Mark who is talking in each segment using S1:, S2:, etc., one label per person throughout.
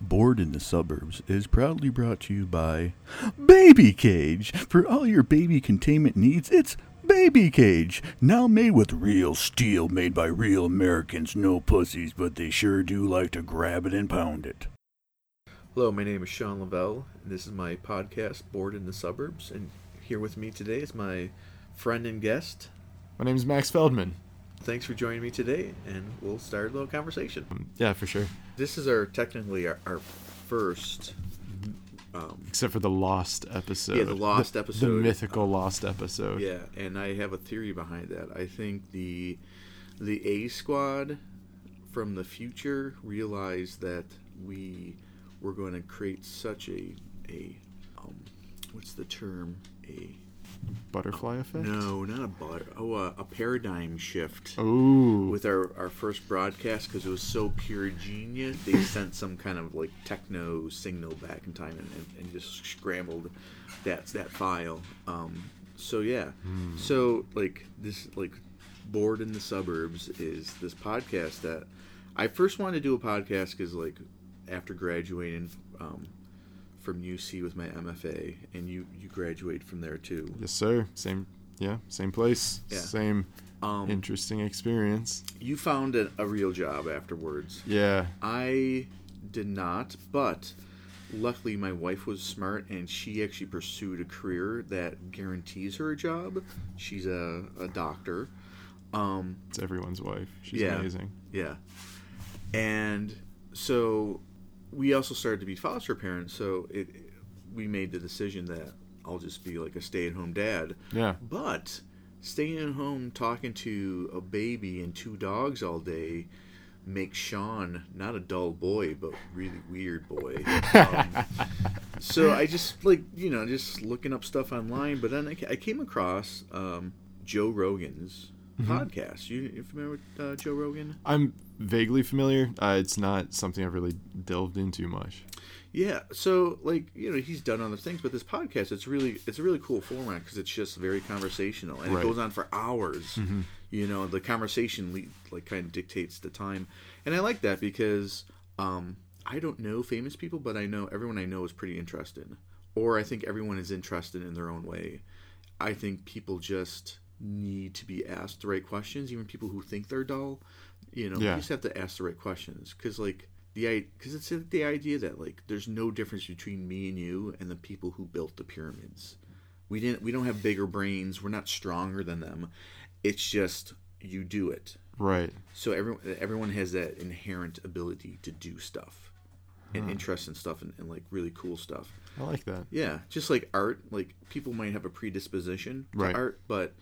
S1: Bored in the Suburbs is proudly brought to you by Baby Cage. For all your baby containment needs, it's Baby Cage. Now made with real steel, made by real Americans. No pussies, but they sure do like to grab it and pound it.
S2: Hello, my name is Sean Lavelle, and this is my podcast, Bored in the Suburbs. And here with me today is my friend and guest.
S3: My name is Max Feldman.
S2: Thanks for joining me today, and we'll start a little conversation.
S3: Um, yeah, for sure.
S2: This is our technically our, our first, um,
S3: Except for the lost episode.
S2: Yeah, the lost
S3: The
S2: episode.
S3: mythical lost episode.
S2: yeah, and I have a theory behind that. I think the the A Squad from the future realized that we were going to create such a a um, what's the term a
S3: Butterfly effect?
S2: No, not a butter. Oh, a, a paradigm shift
S3: Ooh.
S2: with our, our first broadcast because it was so pure genius. They sent some kind of like techno signal back in time and, and, and just scrambled that that file. Um, so yeah, so like this like bored in the suburbs is this podcast that I first wanted to do a podcast because like after graduating um, from UC with my MFA and you you graduated from there too.
S3: Yes, sir. Same. Yeah, same place.
S2: Yeah.
S3: Same
S2: Um,
S3: interesting experience.
S2: you found a, a real job afterwards.
S3: Yeah.
S2: I did not, but luckily my wife was smart and she actually pursued a career that guarantees her a job. She's a, a doctor. Um,
S3: It's everyone's wife. She's
S2: Yeah.
S3: amazing.
S2: yeah. And so we also started to be foster parents, so it we made the decision that I'll just be like a stay-at-home dad.
S3: Yeah.
S2: But staying at home talking to a baby and two dogs all day makes Sean not a dull boy, but really weird boy. Um, so I just like you know just looking up stuff online, but then I, I came across um, Joe Rogan's podcast. You, you familiar with uh, Joe Rogan?
S3: I'm vaguely familiar. Uh, it's not something I've really delved into much.
S2: Yeah, so like you know he's done other things, but this podcast it's really it's a really cool format because it's just very conversational and
S3: Right.
S2: it goes on for hours. You know the conversation le- like kind of dictates the time, and I like that because um, I don't know famous people, but I know everyone I know is pretty interested, or I think everyone is interested in their own way. I think people just need to be asked the right questions, even people who think they're dull. You know,
S3: Yeah.
S2: you just have to ask the right questions because like the because it's the idea that like there's no difference between me and you and the people who built the pyramids. We didn't. We don't have bigger brains. We're not stronger than them. It's just you do it.
S3: Right.
S2: So everyone everyone has that inherent ability to do stuff and hmm. interest in stuff and, and like really cool stuff.
S3: I like that.
S2: Yeah, just like art, like people might have a predisposition to
S3: Right.
S2: art, but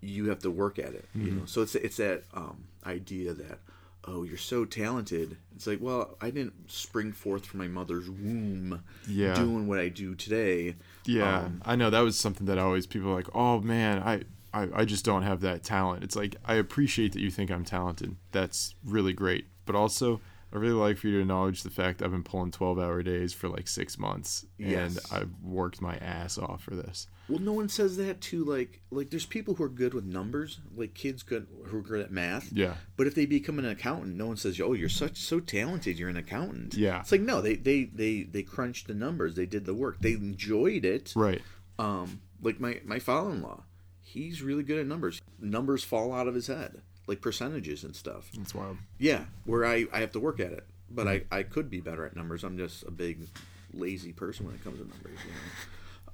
S2: you have to work at it. You know, so it's it's that um, idea that oh, you're so talented. It's like, well, I didn't spring forth from my mother's womb,
S3: Yeah.
S2: doing what I do today.
S3: Yeah,
S2: Um,
S3: I know that was something that always people are like, oh man, I, I, I just don't have that talent. It's like I appreciate that you think I'm talented. That's really great. But also, I really like for you to acknowledge the fact I've been pulling 12 hour days for like six months, and
S2: Yes.
S3: I've worked my ass off for this.
S2: Well, no one says that to like like. There's people who are good with numbers, like kids good who are good at math.
S3: Yeah,
S2: But if they become an accountant, no one says, "Oh, you're such so talented. You're an accountant."
S3: Yeah.
S2: it's like no, they they they they crunched the numbers. They did the work. They enjoyed it.
S3: right.
S2: Um, like my my father-in-law, he's really good at numbers. Numbers fall out of his head, like percentages and stuff.
S3: That's wild.
S2: Yeah, where I I have to work at it, but I I could be better at numbers. I'm just a big lazy person when it comes to numbers. You know.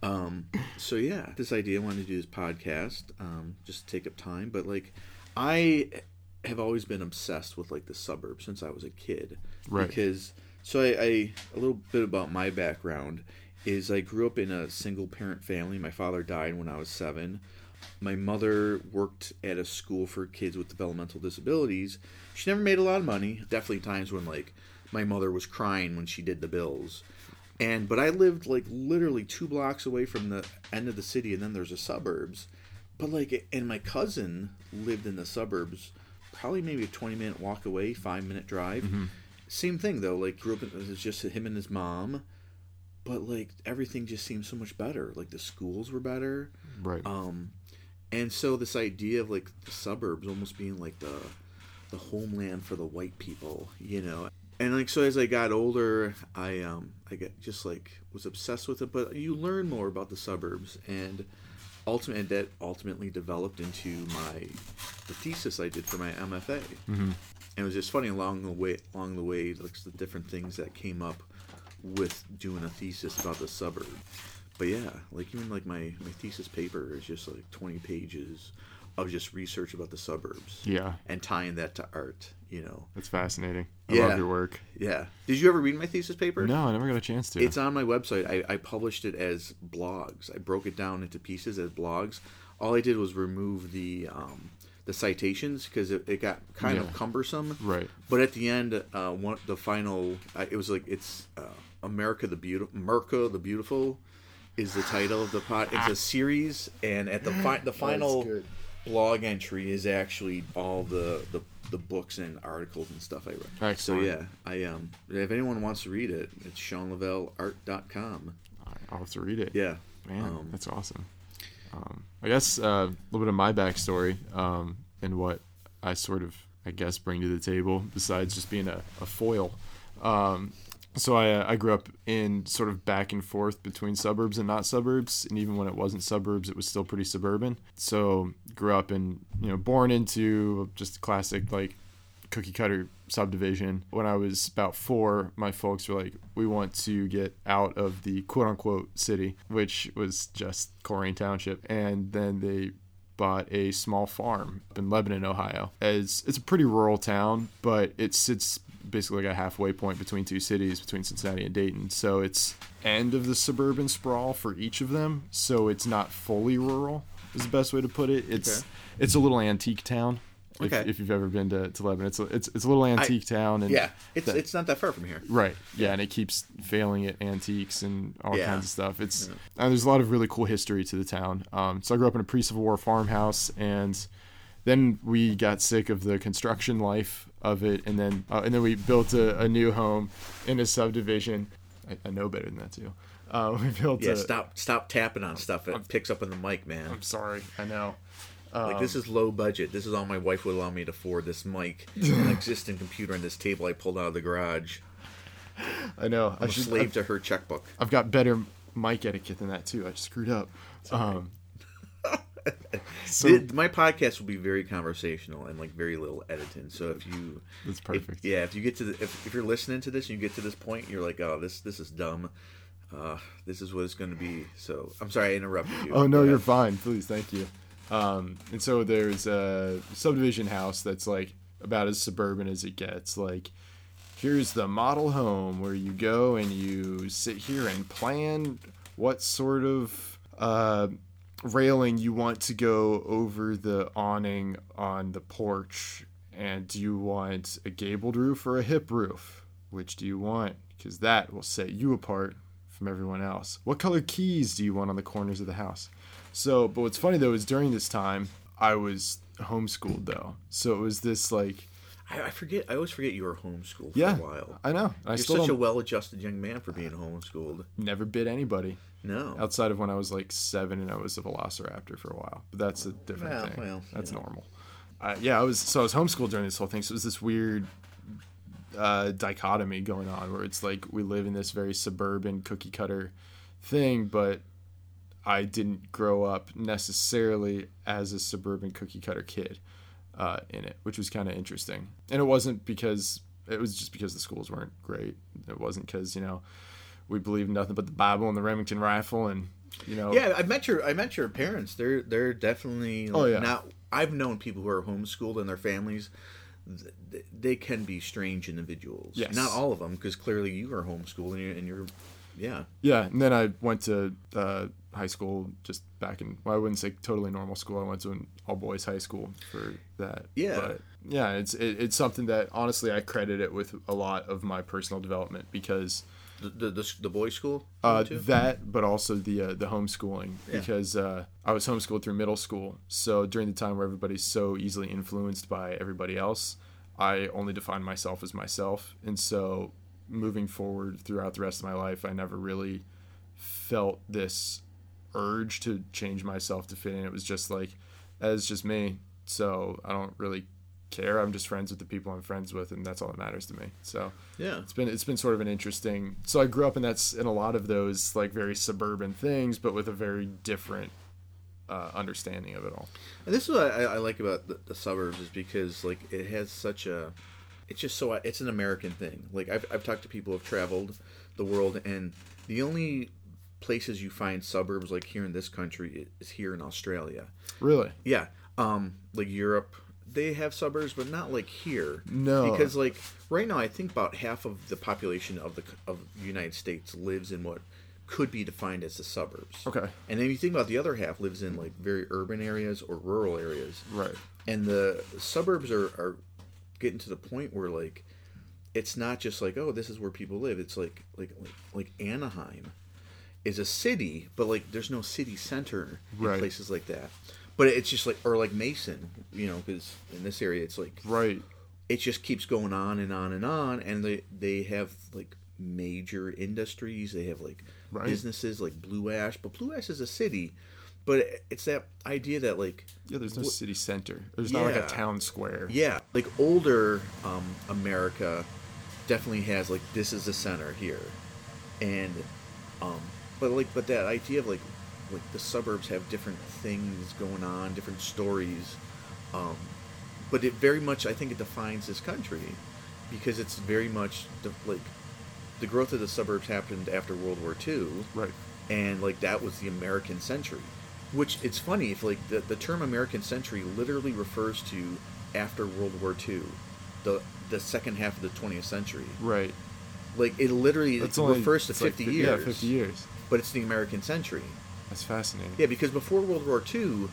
S2: Um, so yeah, this idea I wanted to do this podcast, um, just to take up time, but like I have always been obsessed with like the suburbs since I was a kid.
S3: Right.
S2: Because so I, I a little bit about my background is I grew up in a single parent family. My father died when I was seven. My mother worked at a school for kids with developmental disabilities. She never made a lot of money. Definitely times when like my mother was crying when she did the bills. And but I lived like literally two blocks away from the end of the city, and then there's the suburbs. But like, and my cousin lived in the suburbs, probably maybe a 20 minute walk away, five minute drive. Same thing though. Like, grew up. In, it was just him and his mom. But like everything just seemed so much better. Like the schools were better.
S3: Right.
S2: Um, and so this idea of like the suburbs almost being like the the homeland for the white people, you know. and like so as I got older, I um I get just like was obsessed with it. But you learn more about the suburbs, and ultimately that ultimately developed into my the thesis I did for my MFA. Mm-hmm. And it was just funny along the way along the way like the different things that came up with doing a thesis about the suburb. But yeah, like even like my my thesis paper is just like twenty pages of just research about the suburbs.
S3: Yeah.
S2: And tying that to art, you know.
S3: That's fascinating. I
S2: Yeah.
S3: love your work.
S2: Yeah. Did you ever read my thesis paper?
S3: No, I never got a chance to.
S2: It's on my website. I, I published it as blogs. I broke it down into pieces as blogs. All I did was remove the um, the citations because it, it got kind
S3: Yeah.
S2: of cumbersome.
S3: right.
S2: But at the end, uh, one the final, uh, it was like it's uh, America the beautiful, Merca the beautiful, is the title of the pod. It's a series, and at the fi- the final blog entry is actually all the the, the books and articles and stuff I wrote. So yeah, I um, if anyone wants to read it, it's SeanLavelleArt.com.
S3: I'll have to read it.
S2: Yeah,
S3: Man,
S2: Um,
S3: that's awesome. Um, I guess uh, a little bit of my backstory um, and what I sort of, I guess, bring to the table besides just being a, a foil. Um, so I, uh, I grew up in sort of back and forth between suburbs and not suburbs, and even when it wasn't suburbs, it was still pretty suburban. So grew up in, you know, born into just classic like cookie cutter subdivision. When I was about four, my folks were like, we want to get out of the quote unquote city, which was just Colerain Township. And then they bought a small farm in Lebanon, Ohio. As it's a pretty rural town, but it sits basically like a halfway point between two cities, between Cincinnati and Dayton. So it's end of the suburban sprawl for each of them. So it's not fully rural. Is the best way to put it. It's
S2: Okay.
S3: it's a little antique town. If,
S2: Okay.
S3: if you've ever been to, to Lebanon, it's a, it's it's a little antique town, and
S2: yeah. It's
S3: that-
S2: it's not that far from here.
S3: Right. Yeah, and it keeps failing at antiques and all
S2: Yeah.
S3: kinds of stuff. It's and there's a lot of really cool history to the town. Um, so I grew up in a pre-Civil War farmhouse, and then we got sick of the construction life of it, and then uh, and then we built a, a new home in a subdivision. I, I know better than that too. Uh, we built.
S2: Yeah,
S3: a,
S2: stop stop tapping on stuff. It picks up on the mic, man.
S3: I'm sorry. I know.
S2: Like
S3: Um,
S2: this is low budget. This is all my wife would allow me to afford. This mic, an existing computer, and this table I pulled out of the garage.
S3: I know. I
S2: I'm a
S3: should.
S2: slave
S3: I've,
S2: to her checkbook.
S3: I've got better mic etiquette than that too. I screwed up. Um, so
S2: Th- my podcast will be very conversational and like very little editing. So if you,
S3: that's
S2: if-
S3: perfect.
S2: yeah, if you get to the, if, if you're listening to this and you get to this point, you're like, oh, this this is dumb. Uh, this is what it's going to be. So I'm sorry I interrupted you.
S3: Oh no, you're fine. Please, thank you. Um, and so there's a subdivision house that's like about as suburban as it gets. Like, here's the model home where you go and you sit here and plan what sort of uh, railing you want to go over the awning on the porch. And do you want a gabled roof or a hip roof? Which do you want? Because that will set you apart from everyone else. What color keys do you want on the corners of the house? So, but what's funny though is during this time, I was homeschooled though. So it was this like,
S2: I, I forget. I always forget you were homeschooled for a while.
S3: I know. I
S2: You're such a
S3: don't,
S2: well-adjusted young man for being homeschooled.
S3: never bit anybody
S2: No.
S3: outside of when I was like seven and I was a velociraptor for a while. But that's a different
S2: Well,
S3: thing.
S2: well,
S3: that's
S2: know.
S3: normal. Uh, yeah, I was so I was homeschooled during this whole thing. So it was this weird uh, dichotomy going on where it's like we live in this very suburban cookie cutter thing, but I didn't grow up necessarily as a suburban cookie cutter kid uh, in it, which was kind of interesting. And it wasn't because it was just because the schools weren't great. It wasn't because you know we believe nothing but the Bible and the Remington rifle, and you know
S2: Yeah, I met your I met your parents. They're they're definitely
S3: Oh, yeah.
S2: not. I've known people who are homeschooled and their families. They can be strange individuals.
S3: Yes.
S2: Not all of them, because clearly you are homeschooled and you're, and you're yeah.
S3: Yeah, and then I went to uh, high school just back in. Well, I wouldn't say totally normal school. I went to an all boys high school for that.
S2: Yeah.
S3: but yeah, it's it, it's something that honestly I credit it with a lot of my personal development because
S2: The the, the, the boys' school.
S3: uh, that, but also the uh, the homeschooling
S2: Yeah.
S3: because uh, I was homeschooled through middle school. So during the time where everybody's so easily influenced by everybody else, I only defined myself as myself, and so moving forward throughout the rest of my life, I never really felt this urge to change myself to fit in. It was just like, as just me. So I don't really care. I'm just friends with the people I'm friends with, and that's all that matters to me. So
S2: Yeah.
S3: it's been it's been sort of an interesting. So I grew up in that's in a lot of those like very suburban things, but with a very different uh, understanding of it all.
S2: And this is what I, I like about the, the suburbs is because like it has such a, it's just so it's an American thing. Like I've I've talked to people who've traveled the world, and the only places you find suburbs like here in this country is here in Australia.
S3: Really?
S2: Yeah, um, like Europe, they have suburbs, but not like here.
S3: No.
S2: because like right now, I think about half of the population of the of the United States lives in what could be defined as the suburbs.
S3: Okay.
S2: And then you think about the other half lives in like very urban areas or rural areas.
S3: Right.
S2: And the suburbs are, are getting to the point where like it's not just like oh this is where people live. It's like like like, like Anaheim is a city, but like there's no city center in
S3: Right.
S2: places like that. But it's just like or like Mason, you know, because in this area it's like
S3: Right.
S2: it just keeps going on and on and on and they they have like major industries they have like
S3: Right.
S2: businesses like blue ash but blue ash is a city but it's that idea that like
S3: Yeah. There's no
S2: Wh-
S3: city center. There's not like a town square.
S2: yeah like older um, america definitely has like this is the center here and um but like but that idea of like like the suburbs have different things going on different stories um but it very much i think it defines this country because it's very much the, like the growth of the suburbs happened after world war ii
S3: Right.
S2: and like that was the American century. Which it's funny if like the, the term American century literally refers to after World War II, the the second half of the 20th century.
S3: Right.
S2: Like it literally
S3: only
S2: refers to
S3: it's like
S2: 50 years.
S3: Yeah, 50 years.
S2: But it's the American century.
S3: That's fascinating.
S2: Yeah, because before World War II,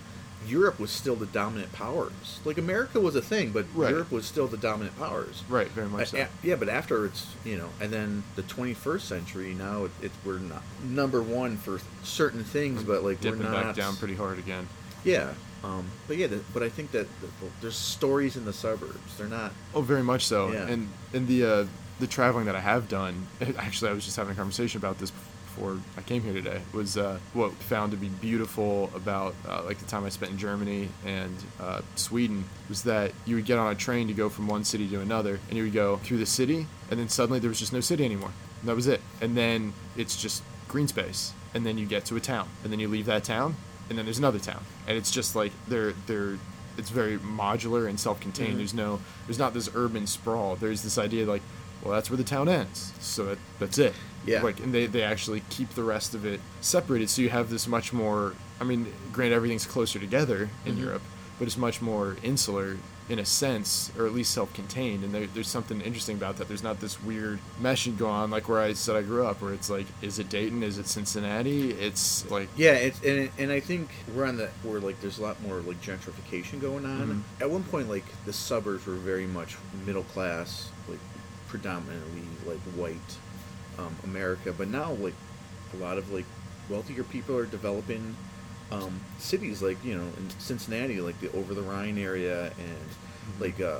S2: Europe was still the dominant powers. Like America was a thing, but
S3: Right.
S2: Europe was still the dominant powers.
S3: Right. Very much so.
S2: A- yeah, but after it's you know, and then the 21st century now it, it we're not number one for certain things, but like
S3: Dipping
S2: we're not
S3: back down pretty hard again.
S2: Yeah, um, but yeah, the, but I think that the, there's stories in the suburbs. They're not.
S3: Oh, very much so.
S2: Yeah.
S3: And and the uh, the traveling that I have done, actually, I was just having a conversation about this before I came here today. Was uh, what found to be beautiful about uh, like the time I spent in Germany and uh, Sweden was that you would get on a train to go from one city to another, and you would go through the city, and then suddenly there was just no city anymore. And that was it. And then it's just green space, and then you get to a town, and then you leave that town, and then there's another town, and it's just like they're they're it's very modular and self-contained.
S2: Mhm.
S3: There's no there's not this urban sprawl. There's this idea like, well, that's where the town ends, so that, that's it.
S2: Yeah.
S3: Like, and they they actually keep the rest of it separated, so you have this much more. I mean, granted, everything's closer together in
S2: Mhm.
S3: Europe, but it's much more insular in a sense, or at least self-contained. And there, there's something interesting about that. There's not this weird meshing going on like where I said I grew up, where it's like, is it Dayton? Is it Cincinnati? It's like
S2: Yeah, it's and and I think we're on the where like there's a lot more like gentrification going on.
S3: Mhm.
S2: At one point, like the suburbs were very much middle class, like predominantly like white um, America, but now like a lot of like wealthier people are developing um, cities like you know in Cincinnati, like the over the Rhine area, and like uh,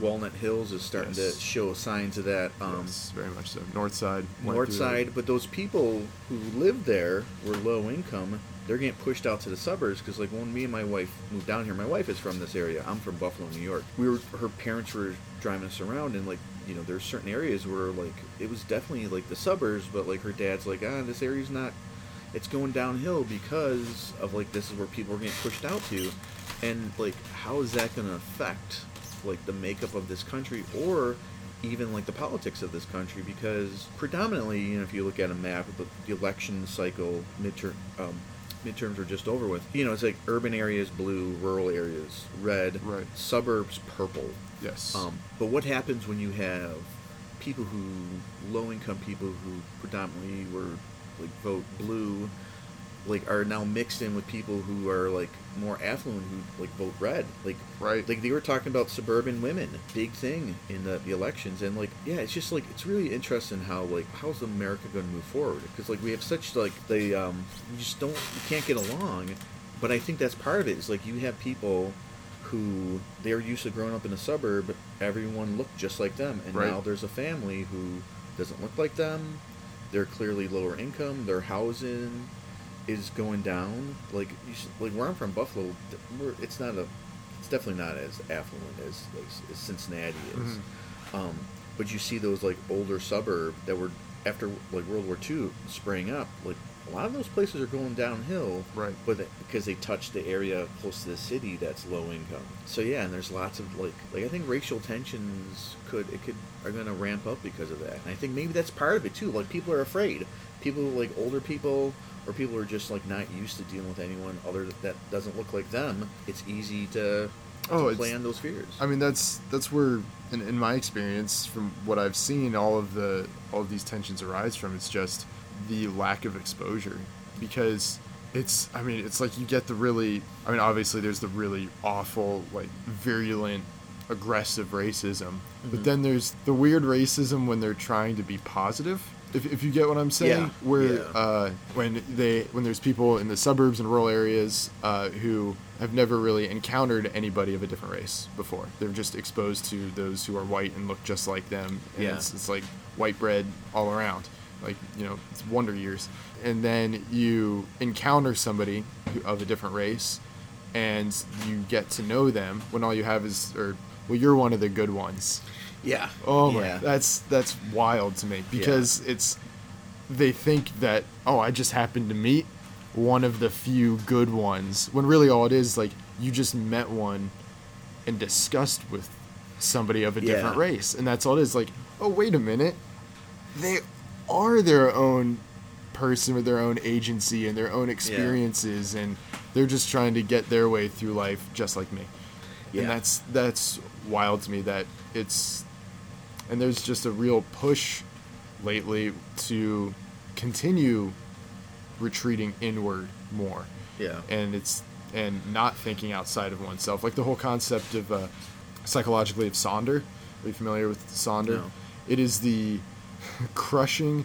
S2: Walnut Hills is starting
S3: Yes.
S2: to show signs of that. Um,
S3: yes, very much so. North side,
S2: North side, but those people who lived there were low income. They're getting pushed out to the suburbs because, like, when me and my wife moved down here, my wife is from this area. I'm from Buffalo, New York. We were her parents were driving us around, and like, you know, there's certain areas where like it was definitely like the suburbs, but like her dad's like, ah, this area's not. It's going downhill because of like this is where people are getting pushed out to, and like, how is that going to affect like the makeup of this country or even like the politics of this country because predominantly you know if you look at a map the, the election cycle midterm um, midterms are just over with you know it's like urban areas blue rural areas red
S3: Right.
S2: suburbs purple
S3: Yes.
S2: um, but what happens when you have people who low income people who predominantly were like vote blue like are now mixed in with people who are like more affluent who like vote red like
S3: right.
S2: like they were talking about suburban women big thing in the, the elections and like yeah it's just like it's really interesting how like how's america going to move forward because like we have such like they um we just don't we can't get along but i think that's part of it is like you have people who they're used to growing up in a suburb everyone looked just like them and
S3: Right.
S2: now there's a family who doesn't look like them they're clearly lower income their housing is going down like you should, like where i'm from buffalo we're, it's not a it's definitely not as affluent as like as Cincinnati is.
S3: Mm-hmm.
S2: Um, but you see those like older suburb that were after like World War II spraying up. Like a lot of those places are going downhill,
S3: Right.
S2: But it- because they touch the area close to the city that's low income. So yeah, and there's lots of like like I think racial tensions could it could are going to ramp up because of that. And I think maybe that's part of it too. Like people are afraid. People like older people or people who are just like not used to dealing with anyone other that doesn't look like them. It's easy to,
S3: Oh,
S2: to play
S3: it's-
S2: on those fears.
S3: I mean, that's that's where, in, in my experience, from what I've seen, all of the all of these tensions arise from. It's just the lack of exposure, because it's. I mean, it's like you get the really. I mean, obviously, there's the really awful, like virulent, aggressive racism, but then there's the weird racism when they're trying to be positive. If, if you get what I'm saying,
S2: Yeah,
S3: where
S2: yeah.
S3: uh, when they when there's people in the suburbs and rural areas uh, who have never really encountered anybody of a different race before. They're just exposed to those who are white and look just like them. And
S2: Yeah.
S3: it's, it's like white bread all around. Like, you know, it's wonder years. And then you encounter somebody of a different race and you get to know them when all you have is, or, well, you're one of the good ones.
S2: yeah.
S3: Oh my,
S2: yeah.
S3: that's that's wild to me because it's they think that oh I just happened to meet one of the few good ones when really all it is like you just met one and discussed with somebody of a
S2: Yeah.
S3: different race and that's all it is like oh wait a minute they are their own person with their own agency and their own experiences and they're just trying to get their way through life just like me
S2: Yeah.
S3: and that's that's wild to me that it's and there's just a real push lately to continue retreating inward more
S2: Yeah.
S3: and it's and not thinking outside of oneself like the whole concept of uh, psychologically of sonder are you familiar with sonder
S2: No.
S3: it is the crushing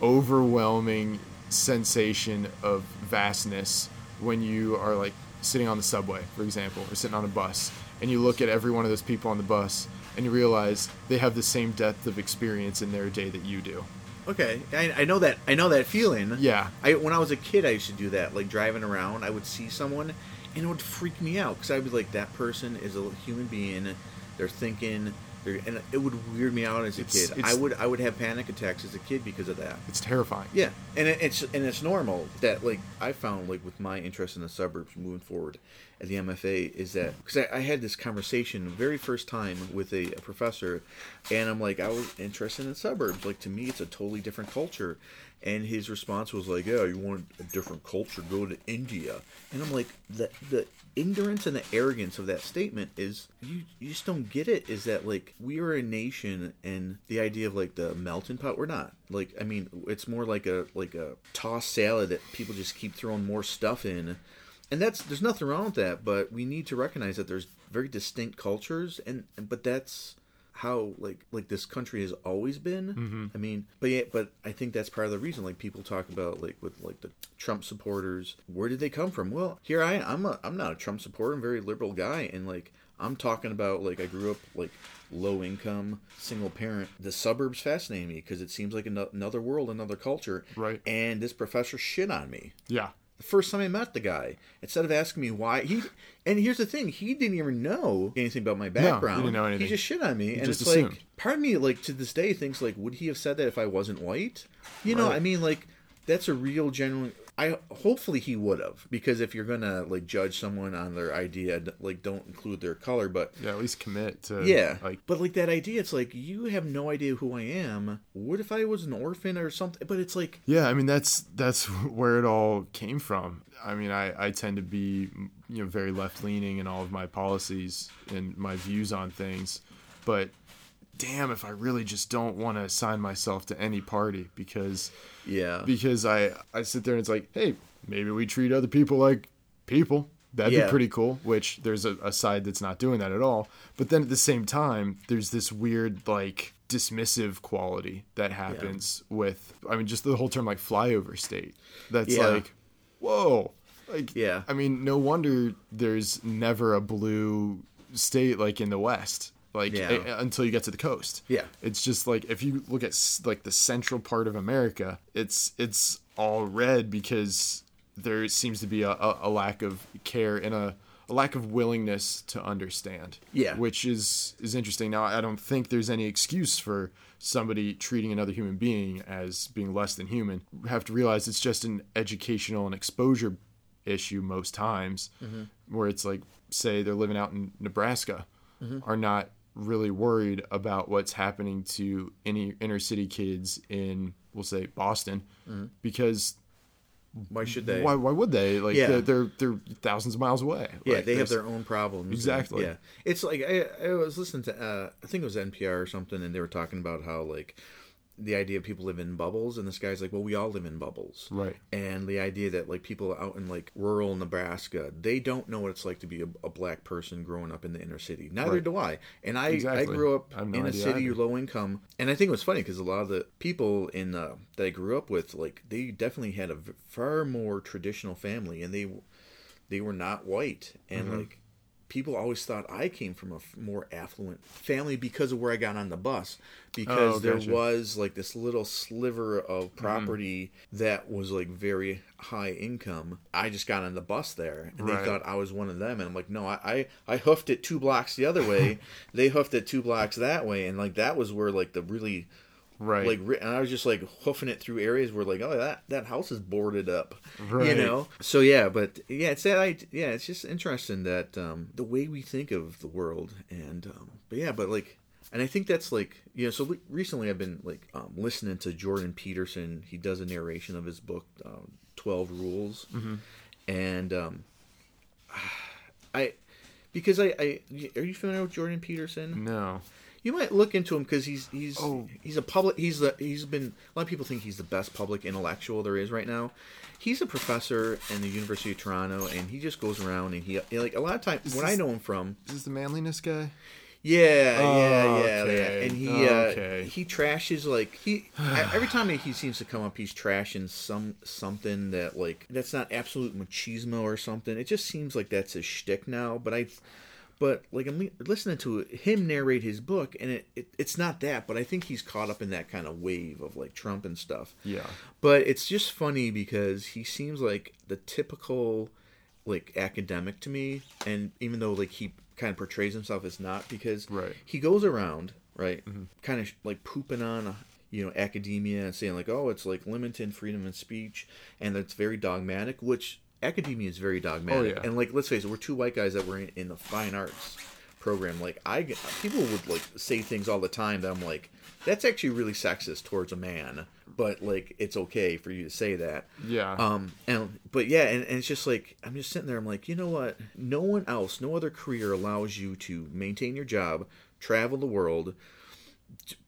S3: overwhelming sensation of vastness when you are like sitting on the subway for example or sitting on a bus and you look at every one of those people on the bus and you realize they have the same depth of experience in their day that you do
S2: Okay, I, I know that. I know that feeling.
S3: Yeah.
S2: I when I was a kid, I used to do that. Like driving around, I would see someone, and it would freak me out because I'd be like, "That person is a human being. They're thinking." And it would weird me out as a
S3: It's-
S2: kid.
S3: it's-
S2: I would I would have panic attacks as a kid because of that.
S3: it's terrifying
S2: Yeah, and it, it's and it's normal that like I found like with my interest in the suburbs moving forward at the MFA is that because I, I had this conversation very first time with a, a professor, and I'm like I was interested in suburbs. Like to me, it's a totally different culture, and his response was like, "Yeah, you want a different culture? Go to India." And I'm like, the the ignorance and the arrogance of that statement is you you just don't get it. Is that like we are a nation, and the idea of like the melting pot, we're not. Like I mean, it's more like a like a tossed salad that people just keep throwing more stuff in. And that's there's nothing wrong with that, but we need to recognize that there's very distinct cultures, and but that's how like like this country has always been.
S3: Mm-hmm.
S2: I mean, but yeah, but I think that's part of the reason. Like people talk about like with like the Trump supporters, where did they come from? Well, here I am. I'm a I'm not a Trump supporter. I'm a very liberal guy, and like I'm talking about like I grew up like low income, single parent. The suburbs fascinate me because it seems like another world, another culture.
S3: Right.
S2: And this professor shit on me
S3: yeah
S2: the first time I met the guy, instead of asking me why he, and here's the thing, he didn't even know anything about my background.
S3: didn't know anything.
S2: He just shit on me, and
S3: just
S2: it's
S3: assumed.
S2: like part of me, like to this day, thinks like, would he have said that if I wasn't white? You know,
S3: Right.
S2: I mean, like that's a real genuine. I hopefully he would have because if you're gonna like judge someone on their idea, like don't include their color, but
S3: yeah at least commit to
S2: yeah,
S3: like
S2: but like that idea, it's like you have no idea who I am. What if I was an orphan or something? But it's like
S3: Yeah, I mean that's that's where it all came from. I mean, I, I tend to be you know very left leaning in all of my policies and my views on things, but damn if I really just don't want to assign myself to any party because
S2: yeah,
S3: because I I sit there and it's like, hey, maybe we treat other people like people. That'd
S2: Yeah.
S3: be pretty cool. Which there's a, a side that's not doing that at all. But then at the same time, there's this weird like dismissive quality that happens with. I mean, just the whole term like flyover state. That's
S2: Yeah.
S3: like, whoa. Like,
S2: Yeah.
S3: I mean, no wonder there's never a blue state like in the West. Like
S2: Yeah.
S3: a- until you get to the coast.
S2: Yeah.
S3: It's just like if you look at like the central part of America, it's it's all red because there seems to be a, a, a lack of care and a a lack of willingness to understand.
S2: Yeah.
S3: which is is interesting. Now, I don't think there's any excuse for somebody treating another human being as being less than human. We have to realize it's just an educational and exposure issue most times, mm-hmm. where it's like, say, they're living out in Nebraska, mm-hmm. are not really worried about what's happening to any inner city kids in, we'll say, Boston, because
S2: Why should they?
S3: why, why would they? Like,
S2: Yeah.
S3: they're, they're they're thousands of miles away.
S2: Yeah,
S3: Like,
S2: they have their own problems. and-
S3: Exactly.
S2: yeah, it's like I, I was listening to uh, I think it was NPR or something, and they were talking about how like the idea of people live in bubbles, and this guy's like, well, we all live in bubbles,
S3: Right.
S2: And the idea that like people out in like rural Nebraska, they don't know what it's like to be a, a black person growing up in the inner city. Neither
S3: Right.
S2: do I. And I I grew up
S3: I no
S2: in a city
S3: either.
S2: low income, and I think it was funny because a lot of the people in uh, that I grew up with, like they definitely had a v- far more traditional family, and they they were not white and
S3: Mm-hmm.
S2: like people always thought i came from a f- more affluent family because of where i got on the bus because
S3: Oh,
S2: there
S3: gotcha. Mm-hmm.
S2: was like this little sliver of property that was like very high income i just got on the bus there and
S3: Right.
S2: they thought i was one of them and i'm like no i i, I hoofed it two blocks the other way they hoofed it two blocks that way and like that was where like the really
S3: Right.
S2: like and I was just like hoofing it through areas where like oh that that house is boarded up, you know. So yeah, but yeah, it's that I yeah, it's just interesting that um, the way we think of the world and um, but yeah, but like and I think that's like you know so le- recently I've been like um, listening to Jordan Peterson. He does a narration of his book um, Twelve Rules, and um, I because I, I are you familiar with Jordan Peterson?
S3: no.
S2: You might look into him because he's he's
S3: Oh.
S2: he's a public he's the he's been a lot of people think he's the best public intellectual there is right now. He's a professor in the University of Toronto, and he just goes around and he like a lot of times when I know him from,
S3: Is this the manliness guy?
S2: yeah,
S3: Oh,
S2: yeah, yeah,
S3: okay.
S2: yeah, and he
S3: Okay.
S2: uh, he trashes like he every time he seems to come up, he's trashing some something that like that's not absolute machismo or something. It just seems like that's his shtick now. But I, but like I'm listening to him narrate his book, and it, it it's not that. But I think he's caught up in that kind of wave of like Trump and stuff.
S3: Yeah.
S2: But it's just funny because he seems like the typical like academic to me and even though like he kind of portrays himself as not because
S3: Right.
S2: he goes around right mm-hmm. kind of like pooping on uh, you know academia and saying like oh it's like limiting freedom of speech and it's very dogmatic which academia is very dogmatic
S3: yeah.
S2: and like let's face it we're two white guys that were in, in the fine arts program like i people would like say things all the time that i'm like that's actually really sexist towards a man but like it's okay for you to say that
S3: Yeah.
S2: um and but yeah and, and it's just like i'm just sitting there i'm like you know what no one else no other career allows you to maintain your job travel the world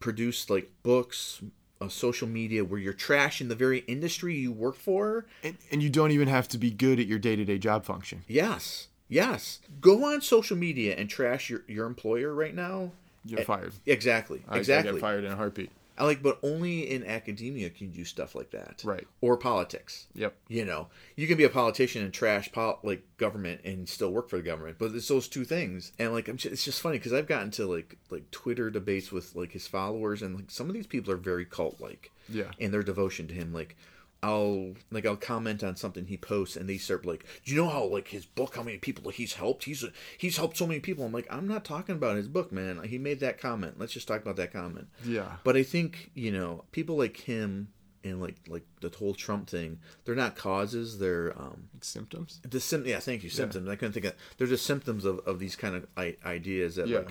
S2: produce like books uh, social media where you're trash in the very industry you work for
S3: and, and you don't even have to be good at your day to day job function.
S2: yes yes go on social media and trash your, your employer right now
S3: You're fired.
S2: exactly
S3: I- I,
S2: exactly
S3: get fired in a heartbeat.
S2: I like but only in academia can you do stuff like that
S3: Right.
S2: or politics
S3: Yep.
S2: You know, you can be a politician and trash pol- like government and still work for the government, but it's those two things. And like, I'm just, it's just funny because I've gotten to like like Twitter debates with like his followers, and like some of these people are very cult like,
S3: Yeah.
S2: in their devotion to him. Like, I'll like I'll comment on something he posts, and they start like, do you know how like his book, how many people he's helped? He's he's helped so many people. I'm like, I'm not talking about his book, man. He made that comment. Let's just talk about that comment.
S3: Yeah.
S2: But I think you know people like him and like like the whole Trump thing. They're not causes. They're um
S3: Symptoms?
S2: the sim. Yeah, thank you. Symptoms. I couldn't think of. They're just symptoms of, of these kind of I- ideas that
S3: Yeah.
S2: like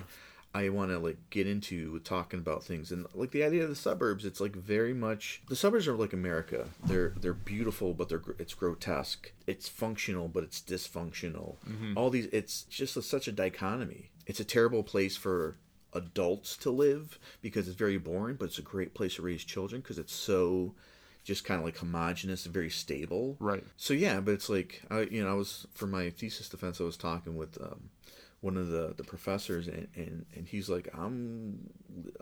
S2: I want to like get into talking about things and like the idea of the suburbs. It's like very much the suburbs are like America. They're they're beautiful, but they're it's grotesque. It's functional, but it's dysfunctional. All these. It's just a, such a dichotomy. It's a terrible place for adults to live because it's very boring, but it's a great place to raise children because it's so just kind of like homogenous and very stable.
S3: Right.
S2: So yeah, but it's like I, you know, I was for my thesis defense, I was talking with um, one of the the professors, and, and and he's like, I'm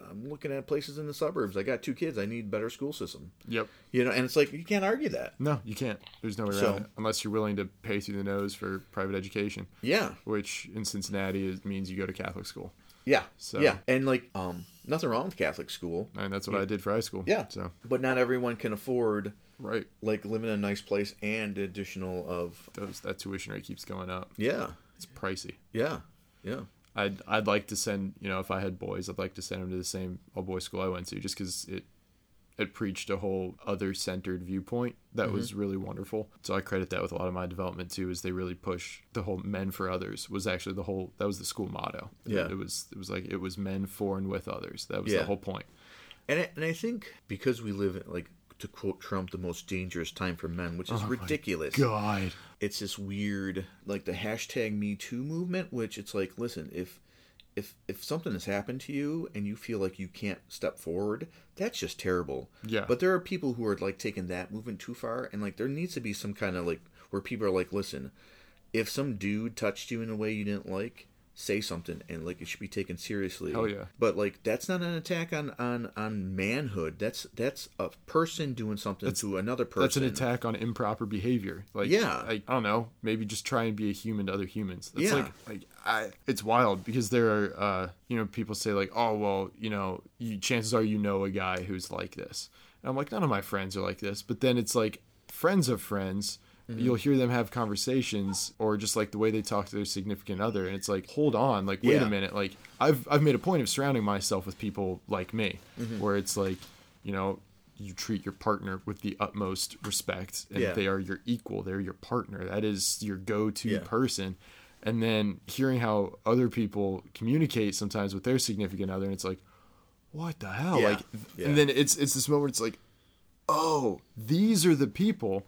S2: I'm looking at places in the suburbs. I got two kids. I need better school system.
S3: Yep.
S2: You know, and it's like you can't argue that.
S3: No, you can't. There's no way
S2: So-
S3: around it unless you're willing to pay through the nose for private education,
S2: Yeah,
S3: which in Cincinnati is, means you go to Catholic school,
S2: yeah,
S3: So-
S2: yeah, and like um, nothing wrong with Catholic school,
S3: and that's what I did for high school.
S2: Yeah.
S3: So
S2: but not everyone can afford
S3: right,
S2: like living in a nice place and additional of
S3: those that tuition rate keeps going up.
S2: yeah,
S3: it's pricey.
S2: Yeah, yeah,
S3: I'd I'd like to send you know if I had boys, I'd like to send them to the same all boys school I went to, just because it it preached a whole other centered viewpoint that was mm-hmm. really wonderful. So I credit that with a lot of my development too, is they really push the whole men for others was actually the whole that was the school motto.
S2: Yeah.
S3: it was it was like it was men for and with others. That was
S2: Yeah.
S3: the whole point.
S2: and I, and I think because we live in like to quote Trump, the most dangerous time for men, which is oh ridiculous.
S3: God,
S2: it's this weird like the hashtag me too movement which it's like listen if if if something has happened to you and you feel like you can't step forward that's just terrible
S3: Yeah.
S2: but there are people who are like taking that movement too far and like there needs to be some kind of like where people are like listen if some dude touched you in a way you didn't like say something and like it should be taken seriously
S3: Hell yeah.
S2: but like that's not an attack on on on manhood that's that's a person doing something to another person
S3: that's an attack on improper behavior. Like
S2: Yeah.
S3: I, I don't know, maybe just try and be a human to other humans. That's
S2: Yeah.
S3: like like I, it's wild because there are uh you know people say like oh well you know you, chances are you know a guy who's like this. And I'm like none of my friends are like this, but then it's like friends of friends.
S2: Mm-hmm.
S3: You'll hear them have conversations, or just like the way they talk to their significant other, and it's like, hold on, like, wait
S2: Yeah.
S3: a minute, like, I've I've made a point of surrounding myself with people like me,
S2: Mm-hmm.
S3: where it's like, you know, you treat your partner with the utmost respect and
S2: Yeah.
S3: they are your equal they're your partner that is your go-to
S2: Yeah.
S3: person and then hearing how other people communicate sometimes with their significant other and it's like what the hell
S2: Yeah.
S3: like and then it's it's this moment where it's like oh these are the people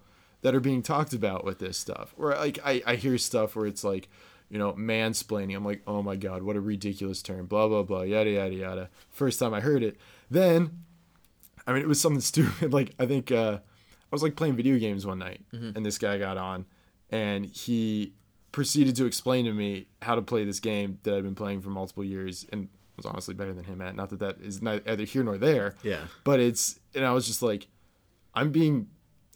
S3: that are being talked about with this stuff or like i i hear stuff where it's like you know mansplaining i'm like oh my god what a ridiculous term blah blah blah yada yada yada first time i heard it then I mean, it was something stupid. Like I think uh, I was like playing video games one night, and this guy got on, and he proceeded to explain to me how to play this game that I've been playing for multiple years, and was honestly better than him at. Not that that is neither here nor there.
S2: Yeah.
S3: But it's and I was just like, I'm being.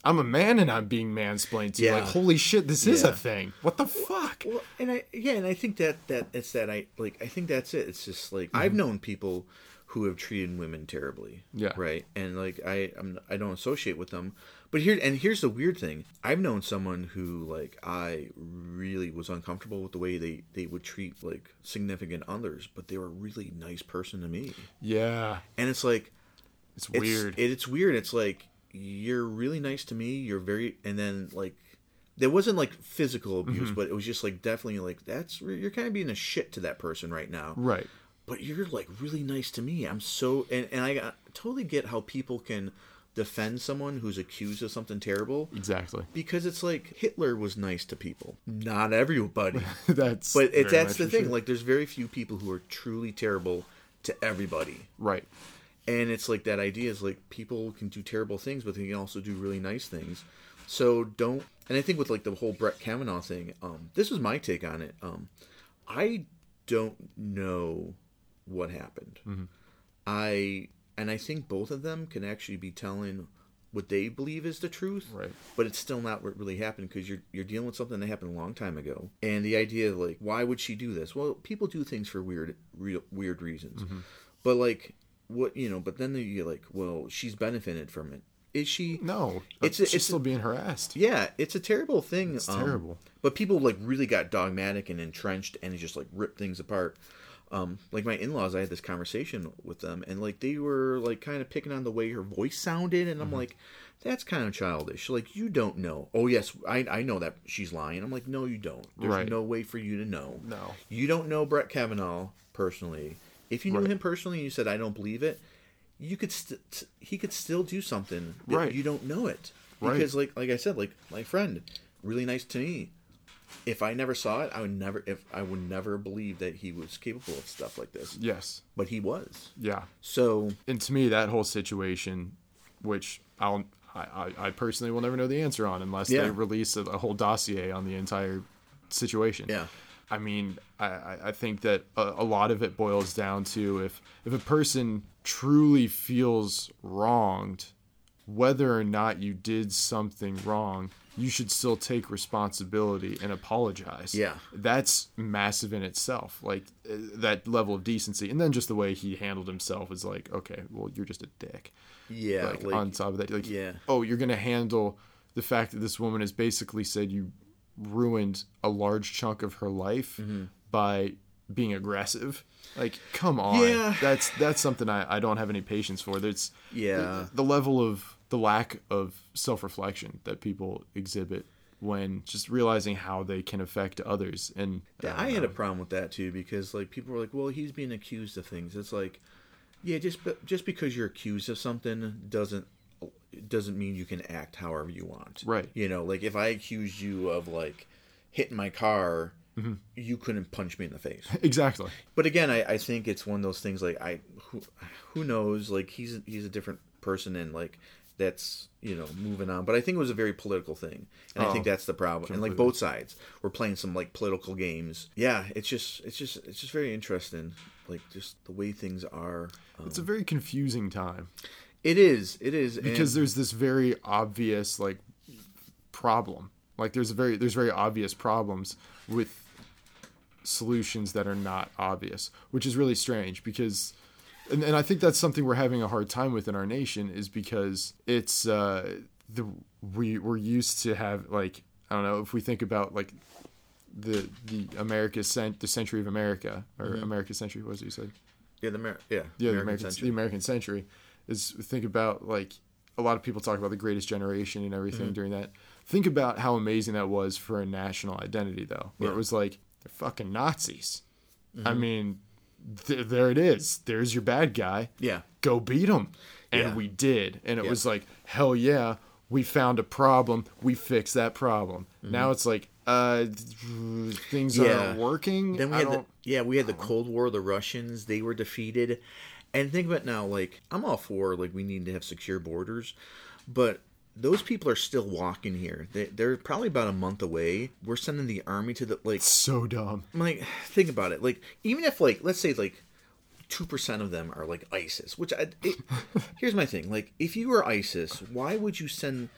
S3: I'm a man and I'm being mansplained to.
S2: Yeah.
S3: Like, holy shit, this is a thing. What the fuck?
S2: Well, and I yeah, and I think that that it's that I like I think that's it. It's just like
S3: Mm-hmm.
S2: I've known people who have treated women terribly.
S3: Yeah.
S2: Right. And like I I'm, I don't associate with them. But here and here's the weird thing. I've known someone who like I really was uncomfortable with the way they they would treat like significant others, but they were a really nice person to me.
S3: Yeah,
S2: And it's like
S3: it's
S2: it's,
S3: weird.
S2: It, it's weird. It's like you're really nice to me. You're very, and then like there wasn't like physical abuse,
S3: Mm-hmm.
S2: but it was just like definitely like that's you're kind of being a shit to that person right now.
S3: right.
S2: But you're like really nice to me. I'm so, and and I totally get how people can defend someone who's accused of something terrible
S3: Exactly.
S2: because it's like Hitler was nice to people, not everybody.
S3: that's.
S2: But it, that's the thing.
S3: sure.
S2: Like, there's very few people who are truly terrible to everybody
S3: right.
S2: And it's like that idea is like people can do terrible things but they can also do really nice things so don't and i think with like the whole brett kavanaugh thing um this was my take on it um i don't know what happened i and i think both of them can actually be telling what they believe is the truth
S3: Right.
S2: but it's still not what really happened because you're you're dealing with something that happened a long time ago. And the idea of like, why would she do this? Well, people do things for weird, real, weird reasons.
S3: Mm-hmm.
S2: But like, what you know? But then you get like, well, she's benefited from it. Is she?
S3: No,
S2: It's a-
S3: she's
S2: it's a-
S3: still being harassed.
S2: Yeah, it's a terrible thing.
S3: It's
S2: um,
S3: terrible.
S2: But people like really got dogmatic and entrenched and just like ripped things apart. Um, like my in-laws, I had this conversation with them, and like they were like kind of picking on the way her voice sounded, and I'm
S3: Mm-hmm.
S2: like, that's kind of childish. Like you don't know. Oh yes, I I know that she's lying. I'm like, no, you don't. There's
S3: Right.
S2: no way for you to know.
S3: No.
S2: you don't know Brett Kavanaugh personally. If you knew
S3: Right.
S2: him personally, and you said I don't believe it. You could st- he could still do something
S3: Right.
S2: you don't know it
S3: Right.
S2: because like like I said, like my friend, really nice to me. If I never saw it, I would never if I would never believe that he was capable of stuff like this.
S3: Yes.
S2: But he was.
S3: Yeah.
S2: So
S3: and to me that whole situation which i'll i, I, I personally will never know the answer on unless
S2: Yeah.
S3: they release a, a whole dossier on the entire situation
S2: Yeah.
S3: I mean i I- think that a, a lot of it boils down to if if a person truly feels wronged whether or not you did something wrong you should still take responsibility and apologize
S2: Yeah.
S3: that's massive in itself like uh, that level of decency and then just the way he handled himself is like okay well you're just a dick
S2: yeah,
S3: like,
S2: like,
S3: on top of that like
S2: yeah.
S3: oh you're gonna handle the fact that this woman has basically said you ruined a large chunk of her life
S2: Mm-hmm.
S3: by being aggressive. Like, come on.
S2: Yeah.
S3: That's that's something I, I don't have any patience for. That's
S2: Yeah.
S3: the, the level of the lack of self reflection that people exhibit when just realizing how they can affect others. And
S2: Yeah, I had a problem with that too because like people were like, "Well, he's being accused of things." It's like, yeah, just just because you're accused of something doesn't doesn't mean you can act however you want.
S3: Right.
S2: You know, like if I accused you of like hitting my car,
S3: Mm-hmm.
S2: you couldn't punch me in the face.
S3: exactly.
S2: But again, I, I think it's one of those things like I who who knows like he's he's a different person and like that's you know moving on. But I think it was a very political thing, and I think
S3: Oh,
S2: that's the problem. And like both sides were playing some like political games. Yeah, it's just it's just it's just very interesting. Like just the way things are. Um,
S3: It's a very confusing time
S2: it is. It is
S3: because
S2: and-
S3: there's this very obvious like problem. Like there's a very there's very obvious problems with solutions that are not obvious, which is really strange because and, and I think that's something we're having a hard time with in our nation is because it's uh the we we're used to have like I don't know if we think about like the the America cent the century of America or America century what was it you said
S2: yeah the Amer- yeah
S3: yeah,
S2: American
S3: the American
S2: century.
S3: the American century is think about like a lot of people talk about the greatest generation and everything
S2: Mm-hmm.
S3: during that. Think about how amazing that was for a national identity though, where
S2: Yeah.
S3: it was like they're fucking Nazis.
S2: Mm-hmm.
S3: I mean, th- there it is. There's your bad guy.
S2: Yeah.
S3: Go beat him. And
S2: Yeah.
S3: we did. And it
S2: Yeah.
S3: was like, hell yeah, we found a problem. We fixed that problem. Now it's like, uh, things
S2: Mm-hmm. Yeah.
S3: aren't working.
S2: Then we
S3: I
S2: had the, yeah we had the Cold War. The Russians they were defeated, and think about it now. Like I'm all for like we need to have secure borders, but those people are still walking here. They, they're probably about a month away. We're sending the army to the like.
S3: so dumb.
S2: I'm like think about it. Like even if like let's say like two percent of them are like ISIS, which I, it, here's my thing. Like if you were ISIS, why would you send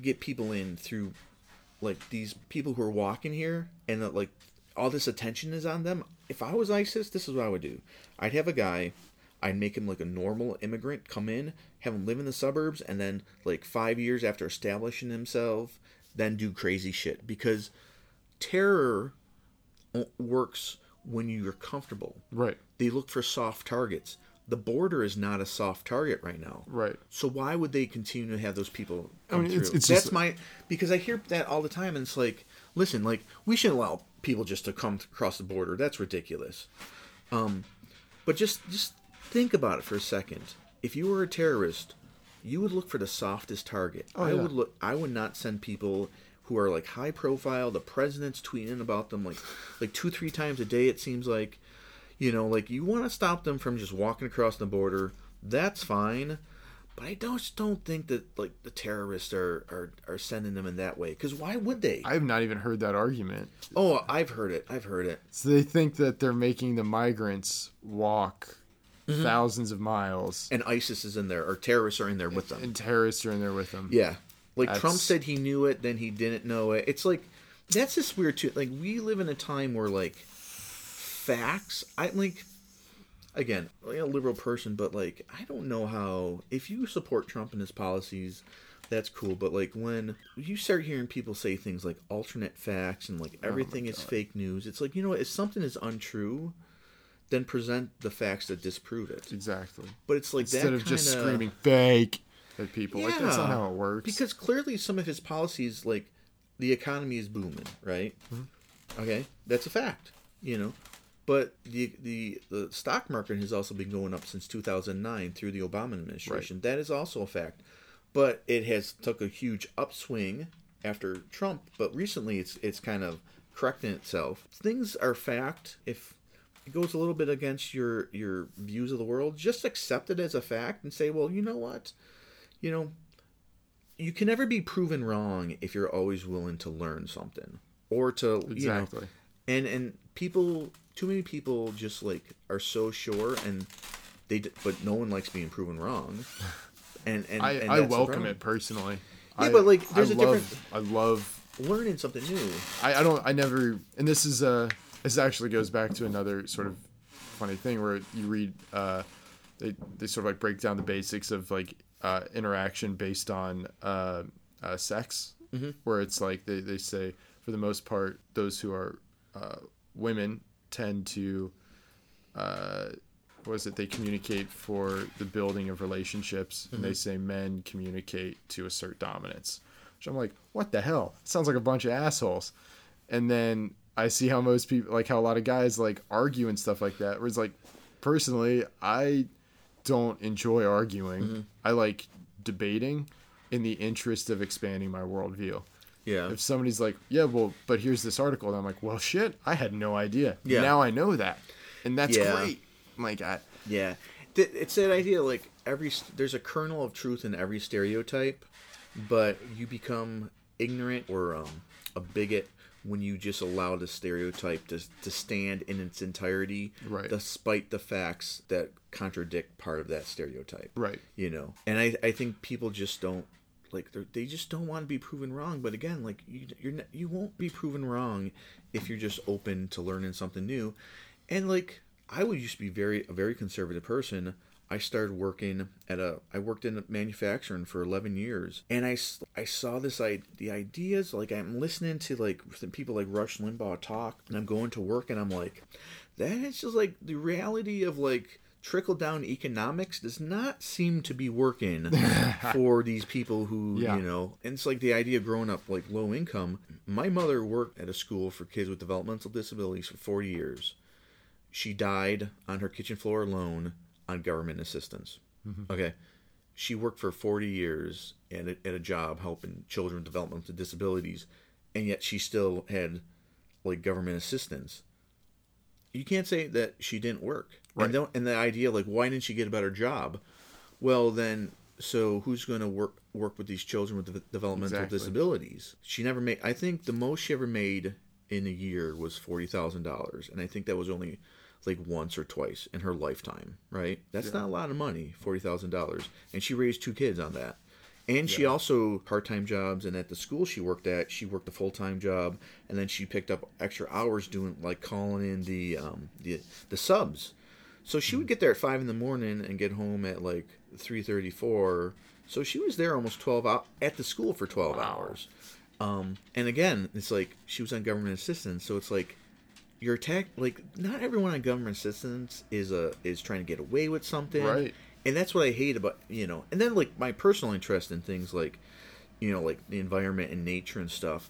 S2: get people in through like these people who are walking here and that like all this attention is on them? If I was ISIS, this is what I would do. I'd have a guy. I'd make him like a normal immigrant, come in, have him live in the suburbs, and then like five years after establishing himself, then do crazy shit. Because terror works when you're comfortable.
S3: Right.
S2: They look for soft targets. The border is not a soft target right now.
S3: Right.
S2: So why would they continue to have those people come
S3: mean, it's-
S2: through?
S3: it's
S2: That's
S3: just-
S2: my because I hear that all the time, and it's like, listen, like we shouldn't allow people just to come across the border. That's ridiculous. Um, but just just think about it for a second. If you were a terrorist, you would look for the softest target. Oh, I
S3: Oh, yeah.
S2: would look. I would not send people who are like high profile. The president's tweeting about them like like two three times a day. It seems like, you know, like you want to stop them from just walking across the border. That's fine. But I don't just don't think that like the terrorists are are, are sending them in that way. Because why would they?
S3: I have not even heard that argument.
S2: oh, I've heard it. I've heard it.
S3: So they think that they're making the migrants walk
S2: Mm-hmm.
S3: thousands of miles,
S2: And ISIS is in there, or terrorists are in there with them.
S3: and terrorists are in there with them.
S2: Yeah. Like Trump said he knew it, then he didn't know it. It's like that's just weird too. Like we live in a time where like facts I like again, I'm a liberal person, but like I don't know how if you support Trump and his policies, that's cool. But like when you start hearing people say things like alternate facts and like everything is fake news, it's like, you know if something is untrue, then present the facts that disprove it.
S3: exactly.
S2: But it's like
S3: Instead
S2: that
S3: of just
S2: kinda-
S3: screaming fake at people, like that's not how it works.
S2: Because clearly, some of his policies, like the economy is booming, right?
S3: Mm-hmm.
S2: Okay, that's a fact, you know. But the the the stock market has also been going up since 2009 through the Obama administration. That is also a fact. But it has took a huge upswing after Trump. But recently, it's it's kind of correcting itself. Things are fact. If it goes a little bit against your your views of the world, just accept it as a fact and say, well, you know what, you know, you can never be proven wrong if you're always willing to learn something or to you know,
S3: Exactly.
S2: and and people too many people just like are so sure and they d- but no one likes being proven wrong and and,
S3: I,
S2: and
S3: I welcome it personally.
S2: Yeah,
S3: I,
S2: but, like, there's
S3: I
S2: a
S3: love,
S2: different-
S3: I love.
S2: learning something new
S3: I, I don't. I never. And this is uh This actually goes back to another sort of funny thing where you read. Uh, they they sort of like break down the basics of like uh, interaction based on uh, uh, sex,
S2: Mm-hmm.
S3: where it's like they they say for the most part, those who are uh, women tend to, uh, what is it? They communicate for the building of relationships, and they say men communicate to assert dominance. Which I'm like, what the hell? sounds like a bunch of assholes. And then I see how most people, like how a lot of guys like argue and stuff like that. Where it's like, personally, I don't enjoy arguing. I like debating in the interest of expanding my worldview.
S2: Yeah.
S3: If somebody's like, yeah, well, but here's this article, and I'm like, well, shit, I had no idea.
S2: Yeah.
S3: Now I know that, and that's
S2: Yeah.
S3: great. My God.
S2: Yeah, it's that idea like every there's a kernel of truth in every stereotype, but you become ignorant or um, a bigot when you just allow the stereotype to to stand in its entirety,
S3: Right.
S2: despite the facts that contradict part of that stereotype.
S3: right.
S2: You know, and I I think people just don't like they just don't want to be proven wrong. But again, like you you're not, you won't be proven wrong if you're just open to learning something new. And like I would used to be very a very conservative person. I started working at a I worked in manufacturing for 11 years and I I saw this I the ideas like I'm listening to like people like Rush Limbaugh talk and I'm going to work and I'm like that is just like the reality of like trickle down economics does not seem to be working for these people who
S3: Yeah.
S2: you know and it's like the idea of growing up like low income. My mother worked at a school for kids with developmental disabilities for 40 years. She died on her kitchen floor alone on government assistance. Mm-hmm. Okay? She worked for 40 years at a, at a job helping children with developmental disabilities and yet she still had like government assistance. You can't say that she didn't work.
S3: Right.
S2: and, don't, and the idea like why didn't she get a better job? Well then so who's going to work work with these children with de- developmental
S3: Exactly.
S2: disabilities? She never made i think the most she ever made in a year was $40000 and i think that was only like once or twice in her lifetime right? That's not a lot of money $40000 and she raised two kids on that. And she also part-time jobs and at the school she worked at she worked a full-time job and then she picked up extra hours doing like calling in the um the, the subs. So she would get there at five in the morning and get home at like three thirty-four. So she was there almost twelve out at the school for twelve hours. Um, and again, it's like she was on government assistance, so it's like you're attack like not everyone on government assistance is a is trying to get away with something,
S3: Right.
S2: And that's what I hate about you know. And then like my personal interest in things like you know like the environment and nature and stuff.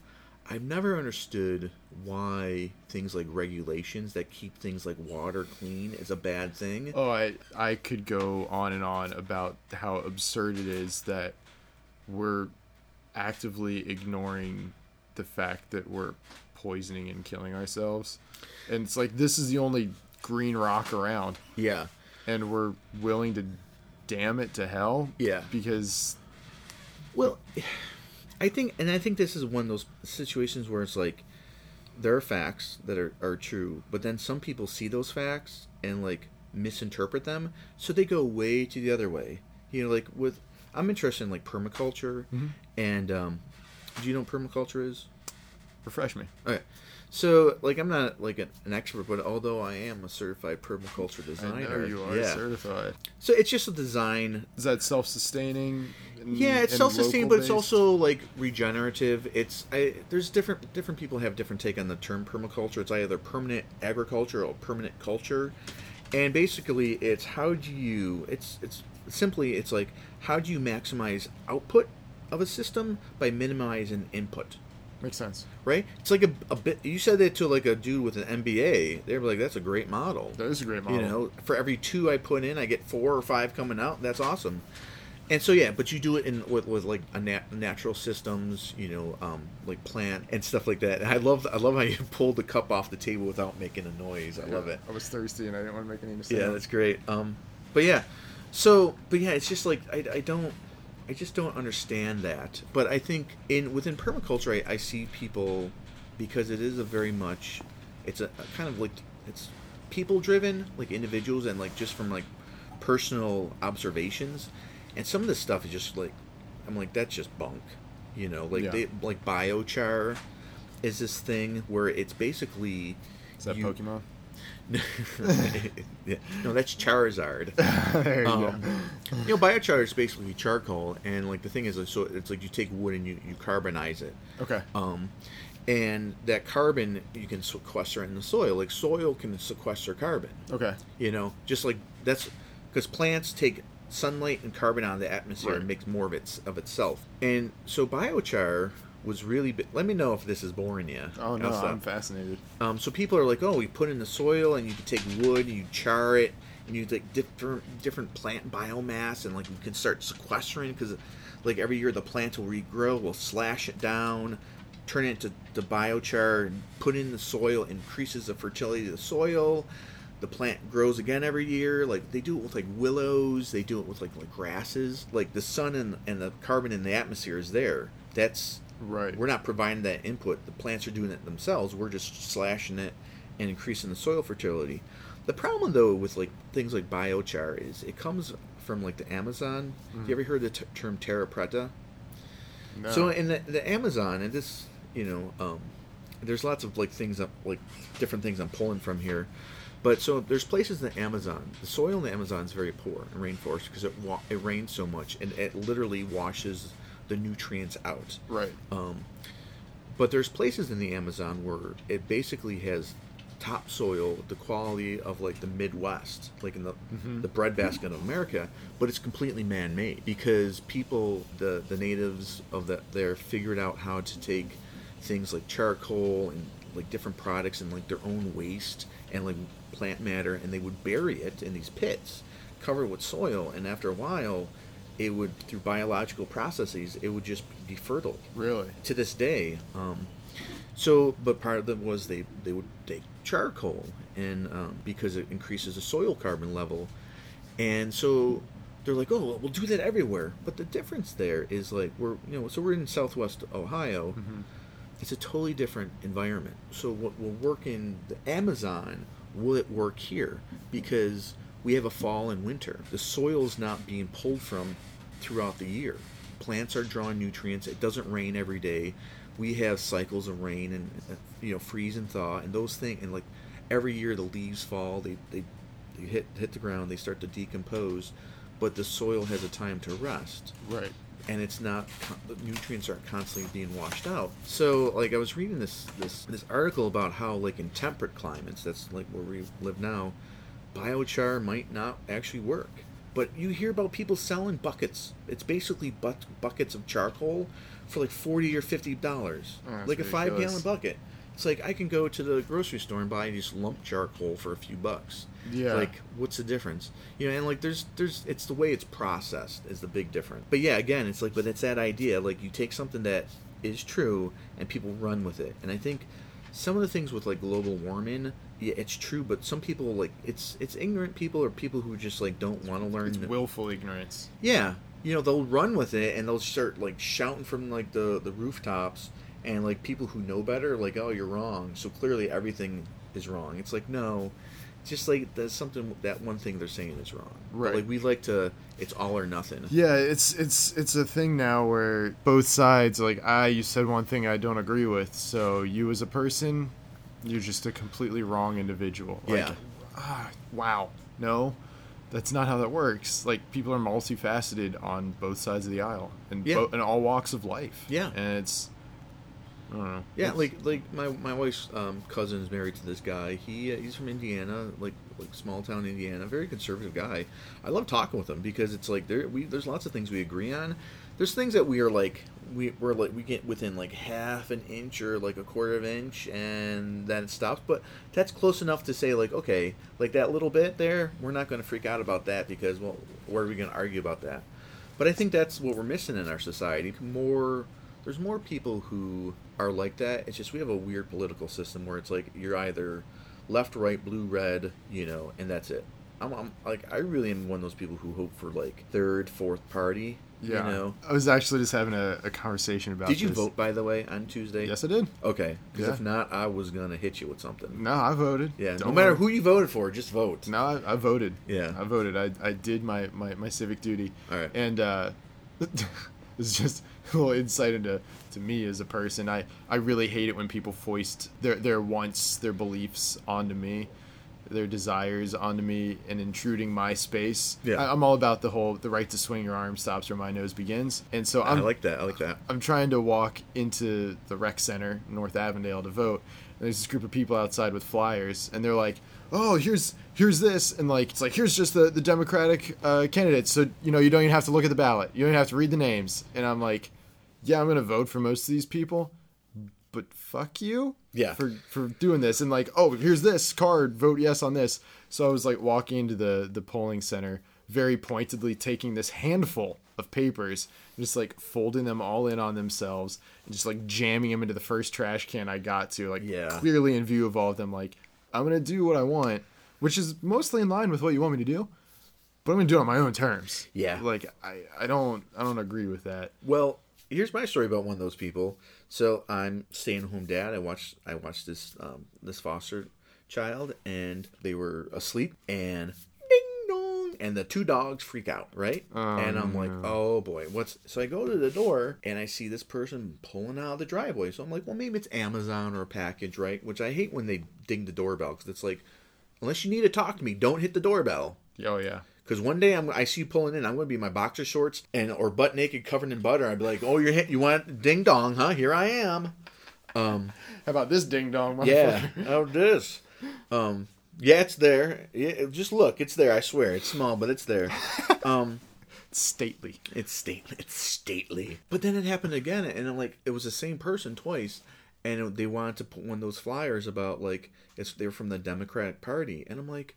S2: I've never understood why things like regulations that keep things like water clean is a bad thing.
S3: Oh, I I could go on and on about how absurd it is that we're actively ignoring the fact that we're poisoning and killing ourselves. And it's like this is the only green rock around
S2: Yeah.
S3: and we're willing to damn it to hell
S2: Yeah.
S3: because
S2: Well, I think, and I think this is one of those situations where it's like there are facts that are, are true, but then some people see those facts and like misinterpret them, so they go way to the other way. You know, like with I'm interested in like permaculture, and um, do you know what permaculture is?
S3: Refresh me.
S2: Okay. So, like, I'm not like an, an expert, but although I am a certified permaculture
S3: I
S2: designer,
S3: know you are
S2: yeah.
S3: certified.
S2: So it's just a design
S3: Is that self-sustaining? and-
S2: Yeah, it's
S3: and
S2: self-sustaining, but it's also like regenerative. It's I, there's different different people have different take on the term permaculture. It's either permanent agriculture or permanent culture, and basically it's how do you it's it's simply it's like how do you maximize output of a system by minimizing input.
S3: Makes sense.
S2: Right? It's like a, a bit. You said that to like a dude with an MBA. They're like, "That's a great model."
S3: That is a great model.
S2: You know, for every two I put in, I get four or five coming out. That's awesome. And so yeah, but you do it in with, with like a nat- natural systems, you know, um, like plant and stuff like that. And I love I love how you pulled the cup off the table without making a noise. I love it.
S3: I was thirsty and I didn't want to make any mistakes.
S2: Yeah, that's great. Um, but yeah, so but yeah, it's just like I, I don't I just don't understand that. But I think in within permaculture, I, I see people because it is a very much it's a, a kind of like it's people driven, like individuals, and like just from like personal observations. And some of this stuff is just like I'm like that's just bunk, you know, like
S3: Yeah.
S2: they like biochar is this thing where it's basically
S3: Is that
S2: you-
S3: Pokemon?
S2: yeah. No, that's Charizard.
S3: there you
S2: Um, you know, biochar is basically charcoal, and like the thing is, so it's like you take wood and you, you carbonize it.
S3: Okay.
S2: um, and that carbon you can sequester in the soil. Like soil can sequester carbon.
S3: Okay.
S2: You know, just like that's because plants take sunlight and carbon out of the atmosphere
S3: Right.
S2: and makes more of its of itself. And so biochar was really. Bi- Let me know if this is boring you.
S3: Oh no. I'm fascinated.
S2: Um, so people are like, oh, we put in the soil and you can take wood and you char it and you like different different plant biomass and like you can start sequestering because like every year the plant will regrow, we'll slash it down, turn it into the biochar and put in the soil, increases the fertility of the soil. The plant grows again every year. Like they do it with like willows, they do it with like like grasses. Like the sun and and the carbon in the atmosphere is there. That's
S3: Right.
S2: we're not providing that input. The plants are doing it themselves. We're just slashing it and increasing the soil fertility. The problem though with like things like biochar is it comes from like the Amazon. Have you ever heard the t- term terra preta?
S3: No.
S2: So in the, the Amazon, and this, you know, um, there's lots of like things up, like different things I'm pulling from here. But so there's places in the Amazon. The soil in the Amazon is very poor in rainforest because it wa- it rains so much and it literally washes the nutrients out.
S3: right.
S2: Um, but there's places in the Amazon where it basically has topsoil, the quality of like the Midwest, like in the the breadbasket of America, but it's completely man-made because people, the the natives of that there, figured out how to take things like charcoal and like different products and like their own waste and like plant matter, and they would bury it in these pits, covered with soil, and after a while, it would through biological processes, it would just be fertile
S3: Really.
S2: to this day. Um, so, but part of them was they they would take charcoal and um, because it increases the soil carbon level, and so they're like, oh, well, we'll do that everywhere. But the difference there is like we're you know so we're in Southwest Ohio. It's a totally different environment. So what will work in the Amazon will it work here because we have a fall and winter. The soil's not being pulled from throughout the year. Plants are drawing nutrients. It doesn't rain every day. We have cycles of rain and uh, you know freeze and thaw and those things and like every year the leaves fall. They they, they hit hit the ground. They start to decompose, but the soil has a time to rest
S3: Right.
S2: and it's not the nutrients aren't constantly being washed out. So like I was reading this this this article about how like in temperate climates, that's like where we live now, biochar might not actually work. But you hear about people selling buckets. It's basically but- buckets of charcoal for like forty or fifty dollars,
S3: Oh,
S2: like a five gallon bucket. It's like I can go to the grocery store and buy just lump charcoal for a few bucks.
S3: Yeah.
S2: Like what's the difference? You know, and like there's there's it's the way it's processed is the big difference. But yeah, again, it's like but it's that idea like you take something that is true and people run with it. And I think some of the things with like global warming, yeah, it's true, but some people like it's it's ignorant people or people who just like don't want to learn.
S3: It's willful ignorance.
S2: Yeah, you know they'll run with it and they'll start like shouting from like the the rooftops, and like people who know better, like oh you're wrong. So clearly everything is wrong. It's like no, it's just like there's something that one thing they're saying is wrong. But,
S3: Right.
S2: like we like to, it's all or nothing.
S3: Yeah, it's it's it's a thing now where both sides like ah you said one thing I don't agree with, so you as a person, you're just a completely wrong individual. Like,
S2: Yeah.
S3: Ah, wow. No. That's not how that works. Like people are multifaceted on both sides of the aisle and
S2: Yeah.
S3: bo- in all walks of life.
S2: Yeah.
S3: And it's I don't know.
S2: Yeah,
S3: It's-
S2: like like my my wife's um, cousin is married to this guy. He uh, he's from Indiana, like like small town Indiana, very conservative guy. I love talking with him because it's like there we there's lots of things we agree on. There's things that we are like we we're like we get within like half an inch or like a quarter of an inch, and then it stops. But that's close enough to say like okay, like that little bit there, we're not going to freak out about that because well, where are we going to argue about that? But I think that's what we're missing in our society. More, there's more people who are like that. It's just we have a weird political system where it's like you're either left, right, blue, red, you know, and that's it. I'm, I'm like I really am one of those people who hope for like third, fourth party.
S3: Yeah.
S2: You know.
S3: I was actually just having a, a conversation about
S2: Did you
S3: this.
S2: vote by the way on Tuesday?
S3: Yes I did.
S2: Okay. Because
S3: Yeah.
S2: if not, I was gonna hit you with something.
S3: No, I voted.
S2: Yeah. no
S3: Don't
S2: matter
S3: worry.
S2: who you voted for, just vote.
S3: No, I, I voted.
S2: Yeah.
S3: I voted. I, I did my, my, my civic duty.
S2: All right.
S3: And uh, it's just a little insight into to me as a person. I, I really hate it when people foist their, their wants, their beliefs onto me. Their desires onto me and intruding my space.
S2: Yeah.
S3: I, I'm all about the whole the right to swing your arm stops where my nose begins, and so
S2: I
S3: I'm
S2: like that. I like that.
S3: I'm trying to walk into the rec center, North Avondale, to vote. And there's this group of people outside with flyers, and they're like, "Oh, here's here's this," and like it's like here's just the the Democratic uh, candidates. So you know you don't even have to look at the ballot. You don't even have to read the names. And I'm like, "Yeah, I'm gonna vote for most of these people, but fuck you."
S2: Yeah.
S3: For for doing this, and like, oh, here's this card. Vote yes on this. So I was like walking into the the polling center, very pointedly taking this handful of papers, just like folding them all in on themselves, and just like jamming them into the first trash can I got to, like
S2: Yeah.
S3: clearly in view of all of them. Like, I'm gonna do what I want, which is mostly in line with what you want me to do, but I'm gonna do it on my own terms.
S2: Yeah.
S3: Like I I don't I don't agree with that.
S2: Well, here's my story about one of those people. So I'm staying home dad. I watched I watched this um, this foster child, and they were asleep, and ding dong, and the two dogs freak out, right? and I'm like, oh boy, what's? So I go to the door, and I see this person pulling out of the driveway. So I'm like, well, maybe it's Amazon or a package, right? Which I hate when they ding the doorbell because it's like, unless you need to talk to me, don't hit the doorbell.
S3: Oh yeah.
S2: Because one day I'm, I see you pulling in, I'm going to be in my boxer shorts and or butt naked, covered in butter. I'd be like, "Oh, you're hit. You want ding dong, huh? Here I am."
S3: How about this ding dong?
S2: Yeah. oh, this. Um. Yeah, it's there. Yeah, just look, it's there. I swear, it's small, but it's there. Um.
S3: Stately.
S2: It's stately. It's stately. But then it happened again, and I'm like, it was the same person twice, and it- they wanted to put one of those flyers about like it's they're from the Democratic Party, and I'm like,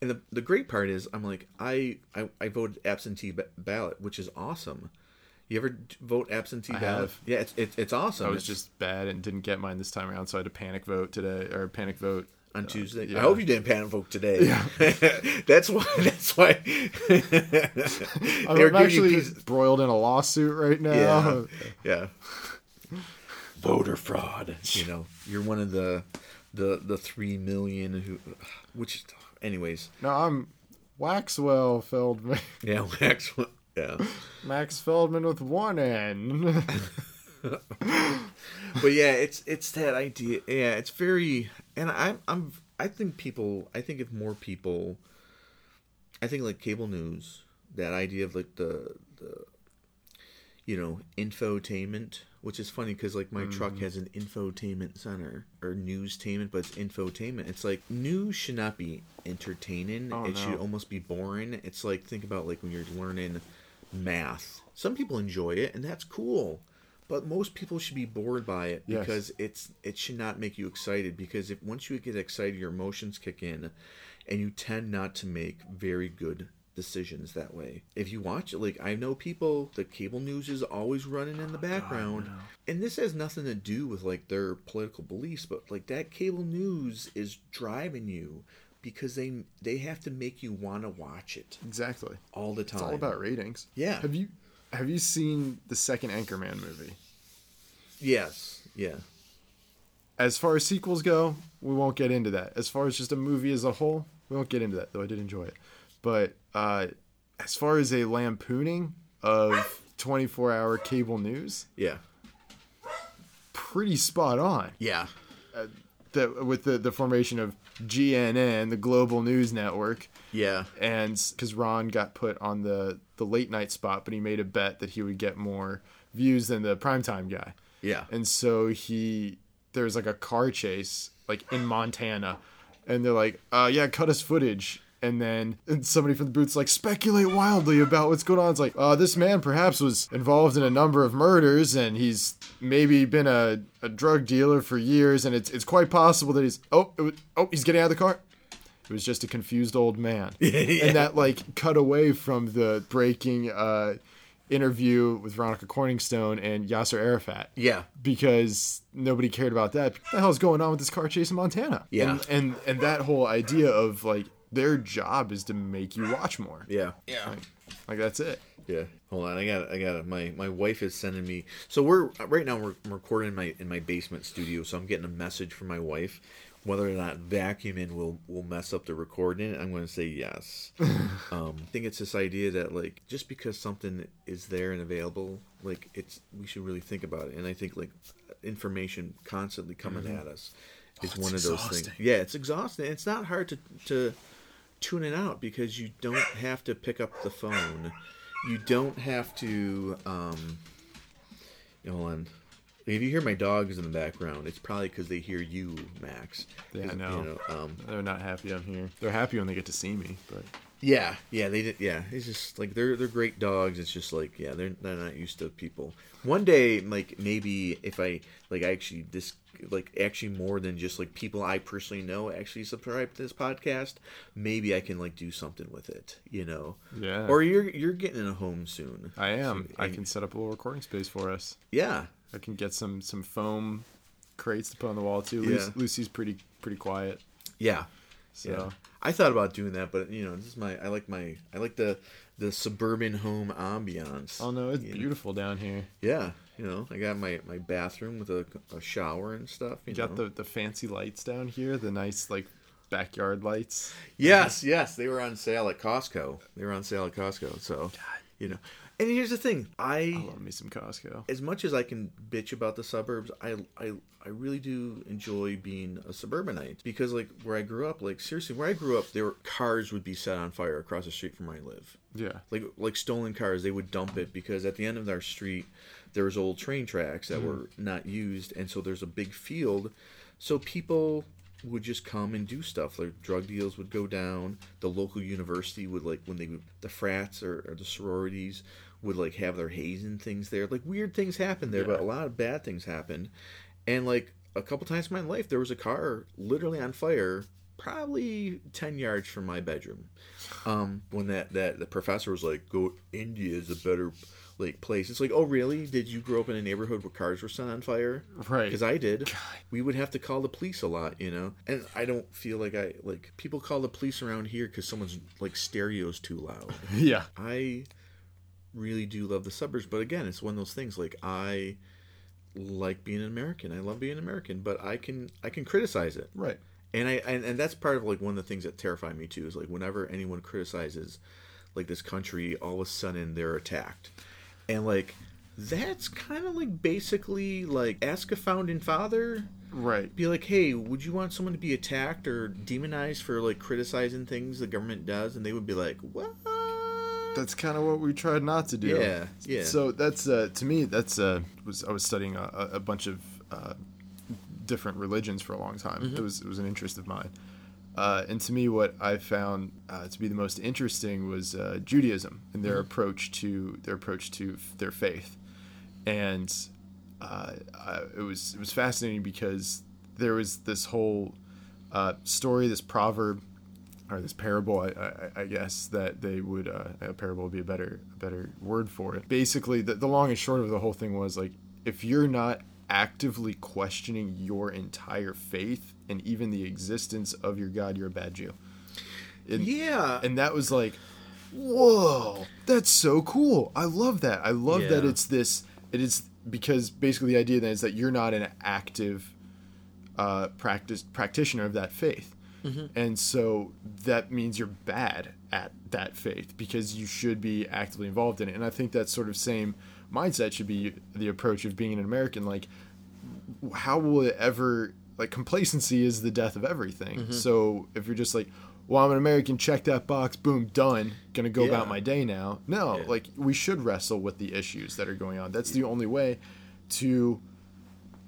S2: and the the great part is, I'm like, I I, I voted absentee ba- ballot, which is awesome. You ever vote absentee
S3: I
S2: ballot?
S3: have.
S2: Yeah, it's it's, it's awesome.
S3: I was
S2: It's
S3: just bad and didn't get mine this time around, so I had to panic vote today or panic vote
S2: on uh, Tuesday.
S3: yeah.
S2: I hope you didn't panic vote today. Yeah. that's why. That's why.
S3: I'm,
S2: They're
S3: I'm
S2: giving you
S3: actually broiled in a lawsuit right now.
S2: Yeah. yeah. Voter fraud. You know, you're one of the the the three million who, which, anyways,
S3: No, I'm Maxwell Feldman.
S2: yeah, Max. Yeah,
S3: Max Feldman with one N.
S2: but yeah, it's it's that idea. Yeah, it's very, and I'm I'm I think people. I think if more people, I think like cable news, that idea of like the the, you know, infotainment, which is funny because like my truck mm. has an infotainment center or newstainment, but it's infotainment. It's like news should not be entertaining.
S3: Oh,
S2: it should almost be boring. It's like think about like when you're learning math. Some people enjoy it, and that's cool. But most people should be bored by it
S3: Yes.
S2: because it's it should not make you excited. Because if once you get excited, your emotions kick in, and you tend not to make very good decisions that way. If you watch it, like I know people, the cable news is always running in the oh, background, and this has nothing to do with like their political beliefs, but like that cable news is driving you because they they have to make you want to watch it
S3: exactly.
S2: all the time.
S3: It's all about ratings.
S2: Yeah.
S3: Have you have you seen the second Anchorman movie?
S2: yes, yeah,
S3: As far as sequels go, we won't get into that. As far as just a movie as a whole, we won't get into that, though I did enjoy it. But uh, as far as a lampooning of 24 hour cable news,
S2: yeah,
S3: pretty spot on.
S2: yeah,
S3: That with the, the formation of GNN, the Global News Network,
S2: yeah,
S3: and because Ron got put on the, the late night spot, but he made a bet that he would get more views than the primetime guy.
S2: yeah.
S3: And so he there's like a car chase like in Montana and they're like, uh yeah, cut us footage. And then and somebody from the booth's like, speculate wildly about what's going on. It's like, uh, this man perhaps was involved in a number of murders and he's maybe been a, a drug dealer for years. And it's, it's quite possible that he's, oh, it was, oh, he's getting out of the car. It was just a confused old man. And that like cut away from the breaking uh, interview with Veronica Corningstone and Yasser Arafat
S2: Yeah.
S3: because nobody cared about that. What the hell's going on with this car chase in Montana?
S2: Yeah.
S3: and and, and that whole idea of like their job is to make you watch more.
S2: Yeah. Yeah.
S3: Like, like that's it.
S2: Yeah. Hold on. I got. I got. My my wife is sending me. So we're right now. We're I'm recording in my in my basement studio. So I'm getting a message from my wife. Whether or not vacuuming will will mess up the recording, I'm going to say yes. um, I think it's this idea that like just because something is there and available, like it's we should really think about it. And I think like information constantly coming at us. is
S3: it's
S2: one of those things. Yeah, it's exhausting. It's not hard to to tune it out because you don't have to pick up the phone. You don't have to. Um, hold on. If you hear my dogs in the background, it's probably because they hear you, Max.
S3: Yeah, I know.
S2: You know um,
S3: They're not happy I'm here. They're happy when they get to see me, but
S2: Yeah, yeah, they did. Yeah, it's just like they're they're great dogs. It's just like yeah, they're they're not used to people. One day, like maybe if I like I actually this like actually more than just like people I personally know actually subscribe to this podcast, maybe I can like do something with it, you know.
S3: Yeah.
S2: Or you're you're getting in a home soon.
S3: I am.
S2: So-
S3: I
S2: and-
S3: can set up a little recording space for us.
S2: Yeah,
S3: I can get some some foam crates to put on the wall too.
S2: Yeah.
S3: Lucy's pretty pretty quiet,
S2: yeah,
S3: so
S2: yeah. I thought about doing that, but you know, this is my I like my I like the the suburban home ambiance.
S3: oh no, it's
S2: you know?
S3: beautiful down here.
S2: Yeah, you know, I got my my bathroom with a, a shower and stuff. You
S3: You got the the fancy lights down here, the nice like backyard lights.
S2: Yes, yes, they were on sale at Costco. They were on sale at Costco. So, you know, and here's the thing:
S3: I
S2: I,
S3: love me some Costco.
S2: as much as I can bitch about the suburbs, I, I, I really do enjoy being a suburbanite because, like, where I grew up, like seriously, where I grew up, there were cars would be set on fire across the street from where I live.
S3: Yeah,
S2: Like, like stolen cars, they would dump it because at the end of our street, there was old train tracks that hmm. were not used, and so there's a big field, so people would just come and do stuff like drug deals would go down the local university would like when they would the frats or, or the sororities would like have their hazing things there. Like weird things happened there but a lot of bad things happened. And like a couple times in my life there was a car literally on fire probably 10 yards from my bedroom. Um when that that the professor was like go india is a better like place. It's like oh really? Did you grow up in a neighborhood where cars were set on fire?
S3: Right.
S2: because I did. We would have to call the police a lot, you know. And I don't feel like I like people call the police around here because someone's like stereo's too loud.
S3: yeah,
S2: I really do love the suburbs, but again, it's one of those things. Like I like being an American. I love being an American, but I can I can criticize it,
S3: right.
S2: and I and, and that's part of like one of the things that terrify me too. Is like whenever anyone criticizes like this country, all of a sudden they're attacked, and like. That's kind of like basically like ask a founding father
S3: Right.
S2: be like, hey, would you want someone to be attacked or demonized for like criticizing things the government does? And they would be like, what?
S3: That's kind of what we tried not to do.
S2: Yeah, yeah.
S3: So that's uh, to me. That's uh, was I was studying a, a bunch of uh, different religions for a long time.
S2: Mm-hmm.
S3: It was it was an interest of mine. Uh, and to me, what I found uh, to be the most interesting was uh, Judaism and their
S2: Mm-hmm.
S3: approach to their approach to f- their faith, and uh, I, it was it was fascinating because there was this whole uh, story, this proverb or this parable, I, I, I guess that they would uh, a parable would be a better a better word for it. Basically, the, the long and short of the whole thing was like if you're not actively questioning your entire faith and even the existence of your God, you're a bad Jew. And,
S2: Yeah.
S3: and that was like, whoa, that's so cool. I love that. I love that it's this. It is because basically the idea then is that you're not an active uh, practice practitioner of that faith, and so that means you're bad at that faith because you should be actively involved in it. And I think that sort of same mindset should be the approach of being an American. Like, how will it ever like complacency is the death of everything.
S2: Mm-hmm.
S3: So if you're just like, well, I'm an American, check that box, boom, done, gonna go about my day now. No,
S2: Yeah.
S3: like we should wrestle with the issues that are going on. That's the only way to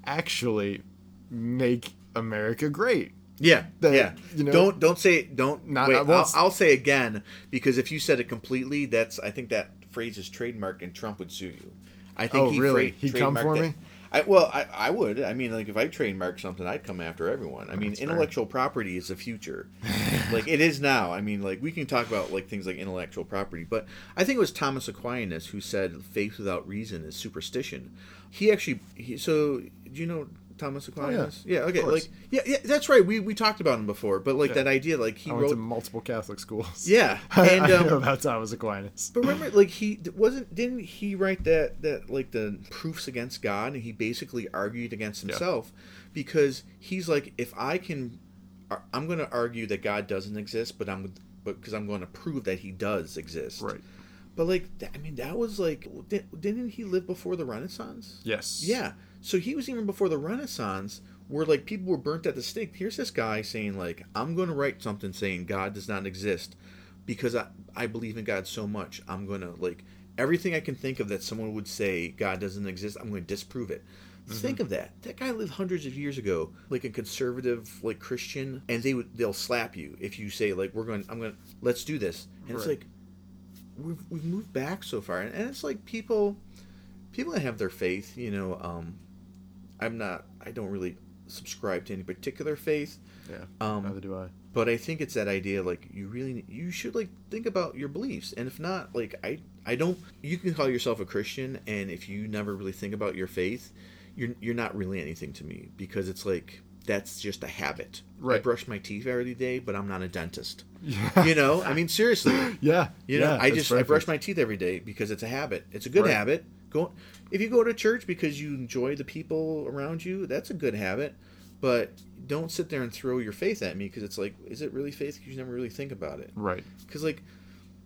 S3: actually make America great.
S2: Yeah,
S3: that,
S2: yeah.
S3: you know-
S2: don't don't say don't.
S3: Not-
S2: wait, I'll, I'll say again because if you said it completely, that's I think that phrase is trademark and Trump would sue you. I think
S3: Oh,
S2: he
S3: really?
S2: fra-
S3: He'd come for
S2: that-
S3: me?
S2: I, well, I, I would. I mean, like if I trademark something, I'd come after everyone. I oh, mean,
S3: That's fair.
S2: intellectual property is the future, like it is now. I mean, like we can talk about like things like intellectual property, but I think it was Thomas Aquinas who said faith without reason is superstition. He actually, he, so do you know Thomas Aquinas? yeah. okay. Like yeah, yeah, that's right. We we talked about him before, but like
S3: Yeah.
S2: that idea, like he
S3: I went
S2: wrote
S3: to multiple Catholic schools.
S2: Yeah,
S3: I,
S2: and, um,
S3: know about Thomas Aquinas.
S2: But remember, like he wasn't didn't he write that that like the proofs against God, and he basically argued against himself because he's like, if I can, I'm going to argue that God doesn't exist, but I'm but because I'm going to prove that he does exist.
S3: Right.
S2: But like, I mean, that was like, didn't he live before the Renaissance?
S3: Yes.
S2: Yeah. So he was even before the Renaissance where like people were burnt at the stake. Here's this guy saying like, I'm going to write something saying God does not exist because I I believe in God so much. I'm going to like everything I can think of that someone would say God doesn't exist. I'm going to disprove it. Think of that. That guy lived hundreds of years ago, like a conservative, like Christian, and they would they'll slap you if you say like we're going. I'm going. to Let's do this. And it's like we've we've moved back so far, and it's like people people that have their faith. You know, um, I'm not. I don't really subscribe to any particular faith.
S3: Yeah.
S2: Um,
S3: neither do I.
S2: but I think it's that idea like you really you should like think about your beliefs and if not like I I don't you can call yourself a Christian and if you never really think about your faith you're you're not really anything to me because it's like that's just a habit.
S3: Right.
S2: I brush my teeth every day, but I'm not a dentist.
S3: Yeah.
S2: You know, I mean seriously.
S3: Yeah.
S2: You know,
S3: yeah,
S2: I just I brush my teeth every day because it's a habit. It's a good
S3: Right.
S2: habit. Go if you go to church because you enjoy the people around you, that's a good habit. But don't sit there and throw your faith at me because it's like, is it really faith? Because you never really think about it.
S3: Right.
S2: Because like,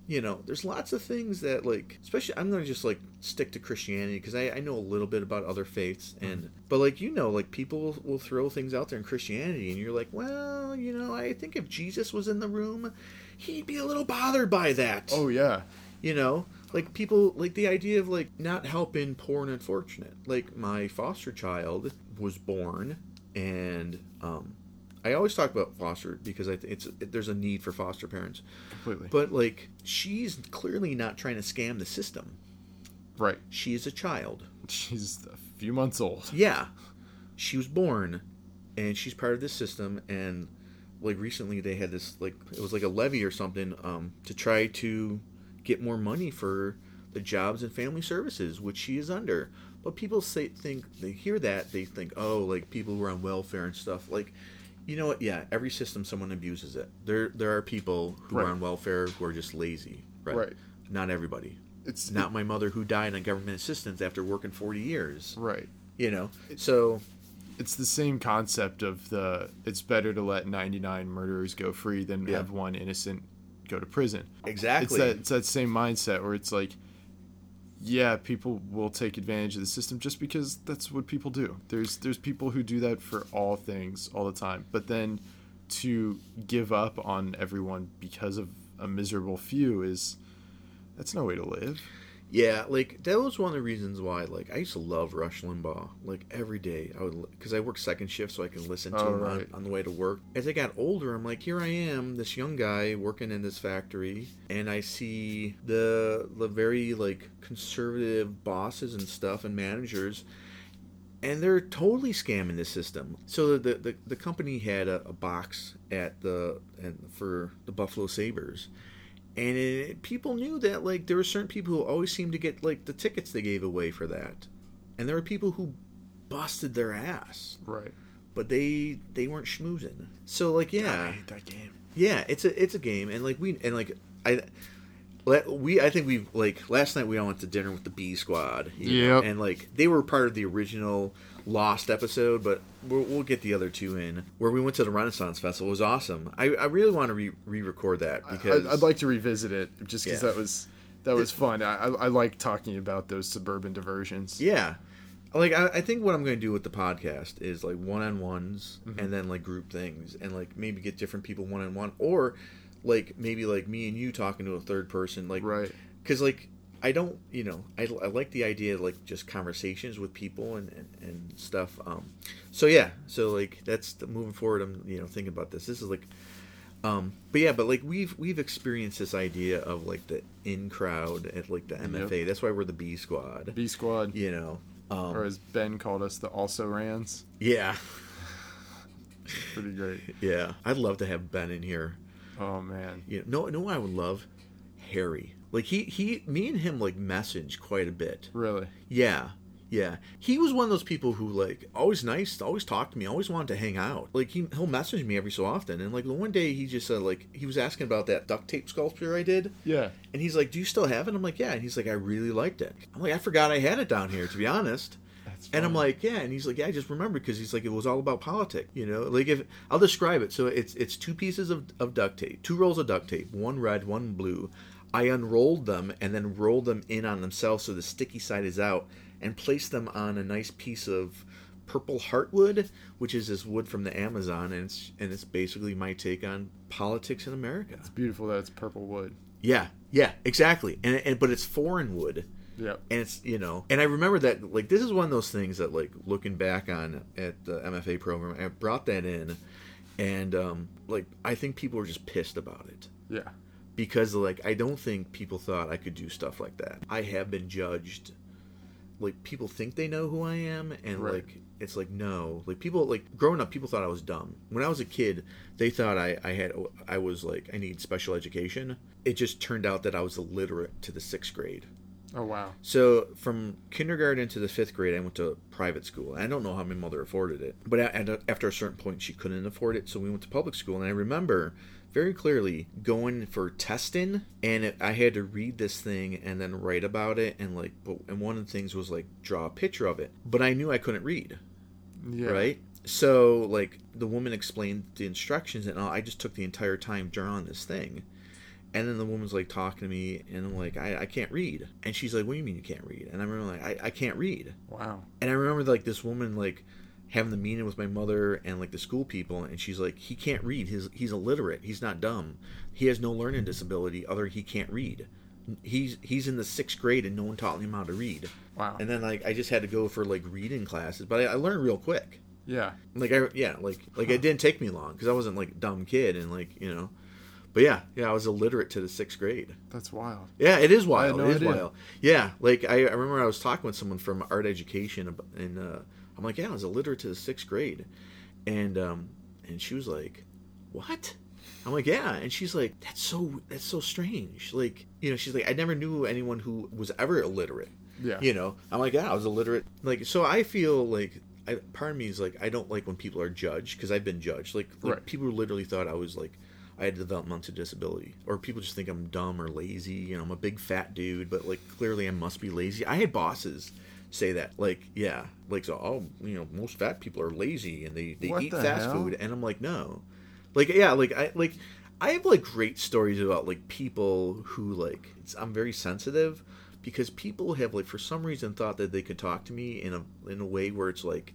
S2: you know, there's lots of things that like, especially I'm gonna just like stick to Christianity because I, I know a little bit about other faiths and mm-hmm. but like you know like people will throw things out there in Christianity and you're like, well, you know, I think if Jesus was in the room, he'd be a little bothered by that
S3: Oh yeah.
S2: you know like people like the idea of like not helping poor and unfortunate like my foster child was born and um i always talk about foster because i th- it's it, there's a need for foster parents
S3: Completely.
S2: but like she's clearly not trying to scam the system
S3: right.
S2: she is a child
S3: She's a few months old.
S2: yeah she was born and she's part of this system and like recently they had this like it was like a levy or something um to try to get more money for the jobs and family services which she is under but people say think they hear that they think oh like people who are on welfare and stuff like you know what yeah every system someone abuses it there there are people who
S3: Right.
S2: are on welfare who are just lazy right,
S3: Right.
S2: not everybody
S3: It's
S2: not my mother who died on government assistance after working 40 years
S3: right.
S2: you know so
S3: It's the same concept of the. It's better to let 99 murderers go free than
S2: Yeah.
S3: have one innocent go to prison.
S2: exactly
S3: It's that. It's that same mindset where it's like, yeah, people will take advantage of the system just because that's what people do. There's there's people who do that for all things all the time, but then to give up on everyone because of a miserable few is that's no way to live.
S2: Yeah, like that was one of the reasons why. Like I used to love Rush Limbaugh. Like every day, I would because I work second shift, so I can listen to
S3: Oh,
S2: him
S3: right.
S2: on, on the way to work. As I got older, I'm like, here I am, this young guy working in this factory, and I see the the very like conservative bosses and stuff and managers. And they're totally scamming the system. So the the, the company had a, a box at the and for the Buffalo Sabres, and it, people knew that like there were certain people who always seemed to get like the tickets they gave away for that. And there were people who busted their ass.
S3: Right.
S2: but they they weren't schmoozing. So like yeah.
S3: That game.
S2: yeah it's a it's a game. And like we and like i let- we I think we like last night we all went to dinner with the B Squad,
S3: Yeah,
S2: and like they were part of the original Lost episode, but we'll, we'll get the other two in. Where we went to the Renaissance Festival it was awesome. I, I really want to re re-record that because
S3: I'd, I'd like to revisit it just because
S2: Yeah.
S3: that was that was fun. I, I I like talking about those suburban diversions.
S2: Yeah. Like I, I think what I'm going to do with the podcast is like one-on-ones
S3: Mm-hmm.
S2: and then like group things and like maybe get different people one-on-one or like maybe like me and you talking to a third person like
S3: Right.
S2: because like I don't you know I, I like the idea of like just conversations with people and, and, and stuff um so yeah so like that's the, moving forward I'm you know thinking about this. This is like um but yeah but like we've we've experienced this idea of like the in crowd at like the MFA that's why we're the B squad
S3: B Squad,
S2: you know um
S3: or as Ben called us, the also rans.
S2: yeah.
S3: Pretty great.
S2: yeah. I'd love to have Ben in here.
S3: Oh man.
S2: you know no no I would love Harry like he he me and him like message quite a bit
S3: Really.
S2: Yeah, yeah. He was one of those people who like always nice, always talked to me, always wanted to hang out. Like he he'll message me every so often, and like one day he just said like he was asking about that duct tape sculpture I did,
S3: Yeah.
S2: and he's like, "Do you still have it?" I'm like, "Yeah," and he's like, "I really liked it." I'm like, "I forgot I had it down here, to be honest."
S3: That's
S2: And I'm like, yeah, and he's like, yeah, I just remember because he's like, it was all about politics, you know. Like if I'll describe it, so it's it's two pieces of, of duct tape, two rolls of duct tape, one red, one blue. I unrolled them and then rolled them in on themselves so the sticky side is out, and placed them on a nice piece of purple heartwood, which is this wood from the Amazon, and it's and it's basically my take on politics in America.
S3: It's beautiful that it's purple wood.
S2: Yeah, yeah, exactly. And, and but it's foreign wood,
S3: Yeah.
S2: and it's you know, and I remember that like this is one of those things that like looking back on at the MFA program, I brought that in, and um, like I think people were just pissed about it
S3: Yeah.
S2: Because like I don't think people thought I could do stuff like that. I have been judged. Like people think they know who I am, and
S3: Right.
S2: like it's like no. Like people like growing up, people thought I was dumb. When I was a kid, they thought I I had I was like I need special education. It just turned out that I was illiterate to the sixth grade.
S3: Oh wow.
S2: So from kindergarten to the fifth grade, I went to private school. I don't know how my mother afforded it, but after a certain point, she couldn't afford it, so we went to public school. And I remember very clearly going for testing, and it, I had to read this thing and then write about it, and like, but, and one of the things was like draw a picture of it. But I knew I couldn't read,
S3: Yeah.
S2: right? So like the woman explained the instructions, and I just took the entire time drawing this thing. And then the woman's like talking to me, and I'm like, I, I can't read. And she's like, What do you mean you can't read? And I remember like, I, I can't read.
S3: Wow.
S2: And I remember like this woman like having the meeting with my mother and like the school people, and she's like, He can't read. His he's illiterate. He's not dumb. He has no learning disability other he can't read. He's he's in the sixth grade and no one taught him how to read.
S3: Wow.
S2: And then like I just had to go for like reading classes, but I, I learned real quick.
S3: yeah.
S2: Like I yeah like like it didn't take me long because I wasn't like a dumb kid and like you know. But yeah, yeah, I was illiterate to the sixth grade.
S3: That's wild.
S2: Yeah, it is wild.
S3: no
S2: it is
S3: idea.
S2: wild. Yeah, like I, I remember I was talking with someone from art education, and uh, I'm like, yeah, I was illiterate to the sixth grade, and um, and she was like, what? I'm like, yeah, and she's like, that's so that's so strange. Like, you know, she's like, I never knew anyone who was ever illiterate.
S3: Yeah.
S2: You know, I'm like, yeah, I was illiterate. Like, so I feel like. I, part of me is like I don't like when people are judged because I've been judged. Like, like
S3: Right.
S2: people literally thought I was like I had developmental disability, or people just think I'm dumb or lazy. You know, I'm a big fat dude, but like clearly I must be lazy. I had bosses say that, like, yeah, like so. Oh, you know, most fat people are lazy and they they
S3: What
S2: eat
S3: the
S2: fast
S3: hell?
S2: food, and I'm like, no, like yeah, like I like I have like great stories about like people who like it's, I'm very sensitive because people have like for some reason thought that they could talk to me in a in a way where it's like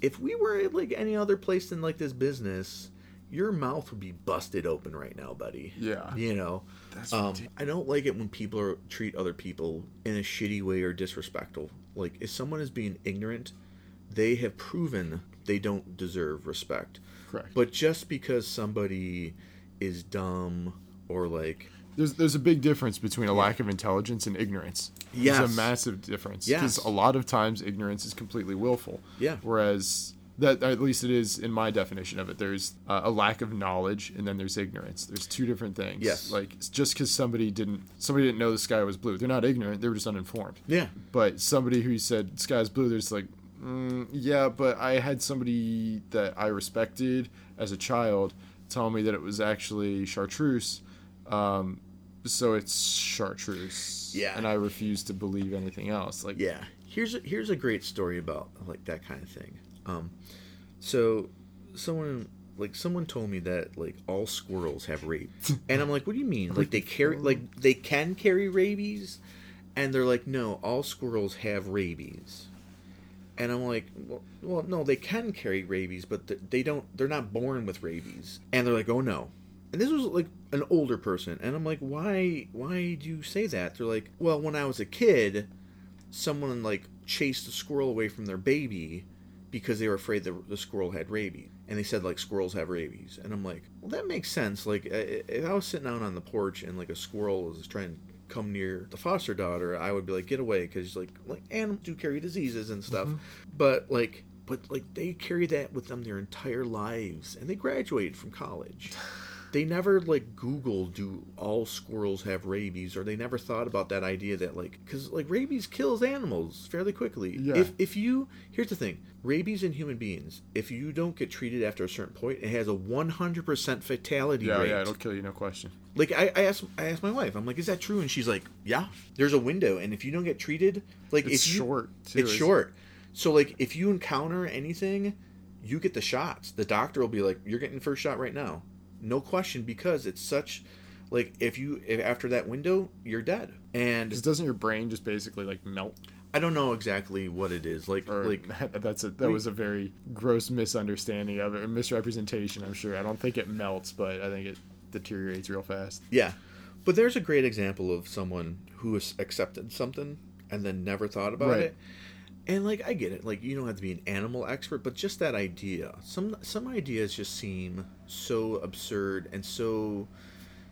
S2: if we were at like any other place than like this business your mouth would be busted open right now buddy
S3: Yeah.
S2: you know
S3: That's
S2: um, i don't like it when people are, treat other people in a shitty way or disrespectful like if someone is being ignorant they have proven they don't deserve respect
S3: Correct.
S2: but just because somebody is dumb or like
S3: There's there's a big difference between a lack of intelligence and ignorance. There's
S2: Yes.
S3: a massive difference.
S2: Yes.
S3: Because a lot of times ignorance is completely willful.
S2: Yeah.
S3: Whereas that at least it is in my definition of it. There's uh, a lack of knowledge and then there's ignorance. There's two different things.
S2: Yes.
S3: Like just because somebody didn't somebody didn't know the sky was blue, they're not ignorant. They were just uninformed.
S2: yeah
S3: But somebody who said sky's blue, there's like, mm, yeah, but I had somebody that I respected as a child tell me that it was actually chartreuse. Um, so it's chartreuse.
S2: Yeah.
S3: And I refuse to believe anything else. Like,
S2: Yeah. Here's a, here's a great story about like that kind of thing. Um, so someone like someone told me that like all squirrels have rabies, and I'm like, what do you mean? Like they carry like they can carry rabies, and they're like, no, all squirrels have rabies. And I'm like, well, well no, they can carry rabies, but they don't. They're not born with rabies. And they're like, oh no. And this was like an older person, and I'm like, why? Why do you say that? They're like, well, when I was a kid, someone like chased a squirrel away from their baby because they were afraid the, the squirrel had rabies. And they said like squirrels have rabies. And i'm like well that makes sense. Like if i was sitting out on the porch and like a squirrel was trying to come near the foster daughter i would be like get away because like like animals do carry diseases and stuff. Mm-hmm. But like but like they carry that with them their entire lives. And they graduated from college they never like google do all squirrels have rabies or they never thought about that idea that like because like rabies kills animals fairly quickly
S3: Yeah.
S2: if, if you here's the thing rabies in human beings if you don't get treated after a certain point it has a 100% fatality
S3: yeah,
S2: rate
S3: yeah, it'll kill you, no question.
S2: like I, I asked I asked my wife I'm like is that true and she's like yeah there's a window and if you don't get treated like
S3: It's
S2: you,
S3: short, too,
S2: it's
S3: isn't it?
S2: short so like if you encounter anything you get the shots the doctor will be like you're getting the first shot right now no question because it's such like if you if after that window you're dead and
S3: doesn't your brain just basically like melt?
S2: I don't know exactly what it is. Like
S3: Or
S2: like
S3: that's a that was a very gross misunderstanding of it, a misrepresentation. I'm sure. I don't think it melts, but I think it deteriorates real fast.
S2: yeah. But there's a great example of someone who has accepted something and then never thought about
S3: Right.
S2: it. And like I get it, like you don't have to be an animal expert, but just that idea. Some some ideas just seem so absurd and so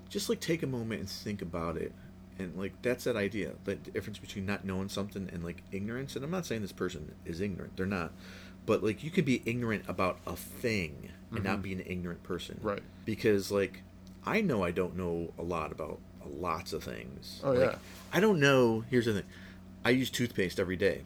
S2: just like take a moment and think about it. And like that's that idea. The difference between not knowing something and like ignorance. And I'm not saying this person is ignorant. They're not. But like you could be ignorant about a thing and not mm-hmm. be an ignorant person.
S3: Right.
S2: Because like I know I don't know a lot about lots of things.
S3: Oh,
S2: Like,
S3: yeah.
S2: I don't know. Here's the thing. I use toothpaste every day.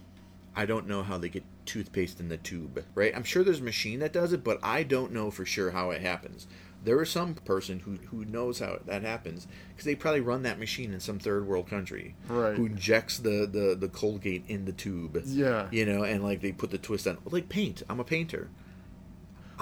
S2: I don't know how they get toothpaste in the tube, right? I'm sure there's a machine that does it, but I don't know for sure how it happens. There is some person who, who knows how that happens because they probably run that machine in some third world country,
S3: Right.
S2: Who injects the, the, the Colgate in the tube,
S3: Yeah.
S2: you know, and like they put the twist on, like paint. I'm a painter.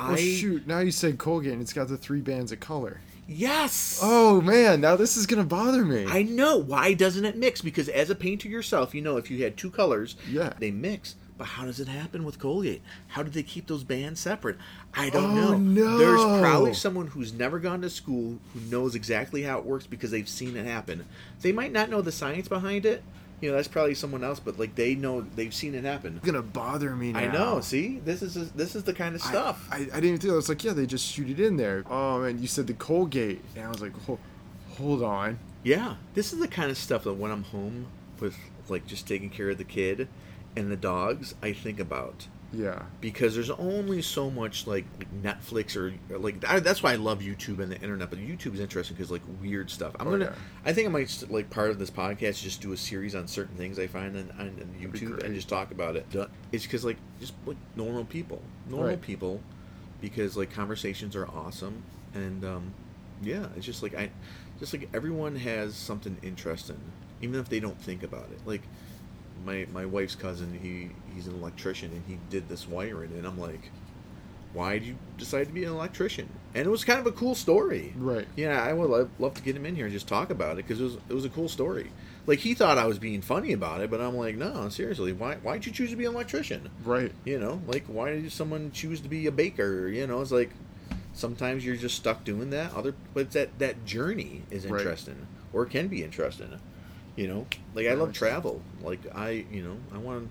S3: Oh shoot! Now you said Colgate, and it's got the three bands of color.
S2: Yes.
S3: Oh man, now this is gonna bother me.
S2: I know. Why doesn't it mix? Because as a painter yourself, you know if you had two colors,
S3: Yeah.
S2: they mix. But how does it happen with Colgate? How do they keep those bands separate? I don't
S3: Oh,
S2: know.
S3: no.
S2: There's probably someone who's never gone to school who knows exactly how it works because they've seen it happen. They might not know the science behind it. You know, that's probably someone else, but like they know they've seen it happen.
S3: It's gonna bother me now.
S2: I know. See, this is this is the kind of
S3: I-
S2: stuff.
S3: I, I, didn't even think. I was like, yeah, they just shoot it in there. Oh man, you said the Colgate, and I was like, hold, hold on.
S2: Yeah, this is the kind of stuff that when I'm home with like just taking care of the kid and the dogs, I think about
S3: Yeah.
S2: because there's only so much like Netflix or, or, like I, that's why I love YouTube and the internet. But YouTube is interesting because like weird stuff. I'm
S3: Oh,
S2: gonna.
S3: yeah.
S2: I think I might like part of this podcast just do a series on certain things I find on, on, on YouTube and just talk about it. It's because like just like normal people, normal
S3: Right.
S2: people, because like conversations are awesome and um, yeah, it's just like I, just like everyone has something interesting, even if they don't think about it. Like my my wife's cousin, he he's an electrician and he did this wiring, and I'm like, why did you decide to be an electrician? And it was kind of a cool story.
S3: Right.
S2: Yeah, I would love, love to get him in here and just talk about it because it was it was a cool story. Like he thought I was being funny about it, but I'm like, no, seriously, why why'd you choose to be an electrician?
S3: Right.
S2: You know, like why did someone choose to be a baker? You know, it's like sometimes you're just stuck doing that. Other, but that that journey is
S3: Right.
S2: interesting or can be interesting. You know, like I love travel. Like I, you know, I want.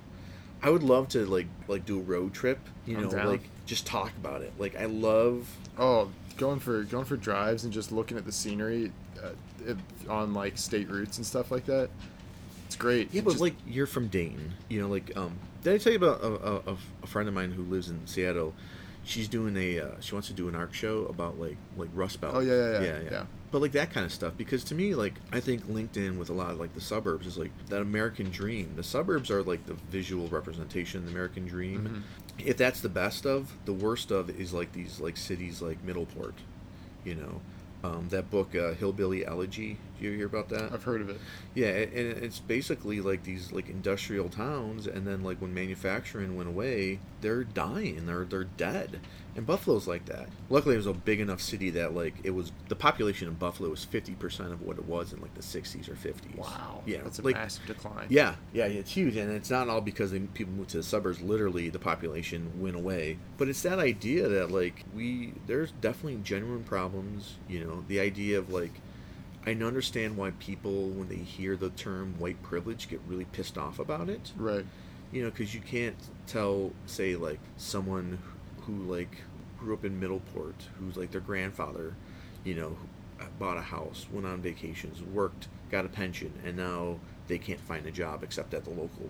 S2: I would love to like like do a road trip. You
S3: I'm
S2: know,
S3: down.
S2: like just talk about it. Like I love.
S3: Oh, going for going for drives and just looking at the scenery uh, it, on like state routes and stuff like that. It's great.
S2: Yeah,
S3: It
S2: but
S3: just-
S2: like you're from Dayton, you know, like um, did I tell you about a, a, a- a friend of mine who lives in Seattle? She's doing a uh, she wants to do an art show about like like Rust Belt.
S3: Oh, yeah, yeah, yeah,
S2: yeah,
S3: yeah.
S2: But like that kind of stuff because to me like I think LinkedIn with a lot of like the suburbs is like that American dream. The suburbs are like the visual representation of the American dream.
S3: Mm-hmm.
S2: If that's the best of, the worst of is like these like cities like Middleport, you know. Um, that book, uh, Hillbilly Elegy. Do you hear about that?
S3: I've heard of it.
S2: Yeah, and it's basically like these like industrial towns, and then like when manufacturing went away, they're dying. They're they're dead. And Buffalo's like that. Luckily, it was a big enough city that like it was the population of Buffalo was fifty percent of what it was in like the sixties or fifties.
S3: Wow.
S2: Yeah,
S3: That's a
S2: like
S3: massive decline.
S2: yeah, yeah, it's huge, and it's not all because they, people moved to the suburbs. Literally, the population went away. But it's that idea that like we there's definitely genuine problems. You know, the idea of like I understand why people when they hear the term white privilege get really pissed off about it.
S3: Right.
S2: You know, because you can't tell, say, like someone who like grew up in Middleport, who's like their grandfather, you know, uh, bought a house, went on vacations, worked, got a pension, and now they can't find a job except at the local.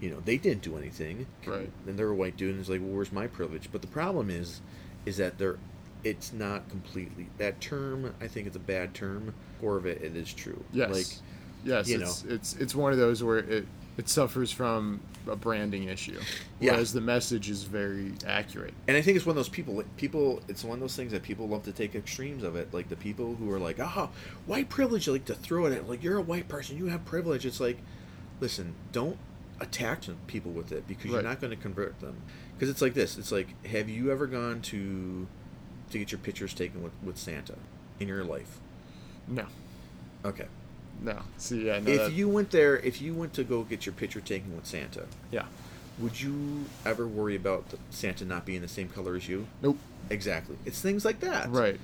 S2: You know, they didn't do anything.
S3: Right.
S2: And they're a white dude, and it's like, well, where's my privilege? But the problem is, is that they're, it's not completely that term. I think it's a bad term. Core of it, it is true.
S3: Yes.
S2: Like,
S3: yes.
S2: you
S3: it's, it's it's one of those where it it suffers from a branding issue,
S2: Yeah.
S3: whereas the message is very accurate.
S2: And I think it's one of those people. People, it's one of those things that people love to take extremes of it. Like the people who are like, "Ah, white privilege," like to throw it at like you're a white person, you have privilege. It's like, listen, don't attack people with it because you're not going to convert them. Because it's like this. It's like, have you ever gone to to get your pictures taken with with Santa in your life?
S3: No.
S2: Okay.
S3: No. See, yeah, no,
S2: if
S3: that-
S2: you went there, if you went to go get your picture taken with Santa,
S3: yeah,
S2: would you ever worry about Santa not being the same color as you?
S3: nope,
S2: Exactly. It's things like that.
S3: right,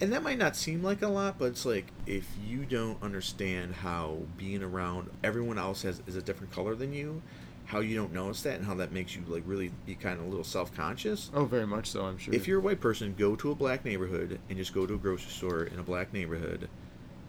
S2: And that might not seem like a lot, but it's like if you don't understand how being around everyone else has is a different color than you, how you don't notice that and how that makes you like really be kind of a little self-conscious.
S3: oh, very much so. I'm sure.
S2: If you're a white person, go to a black neighborhood and just go to a grocery store in a black neighborhood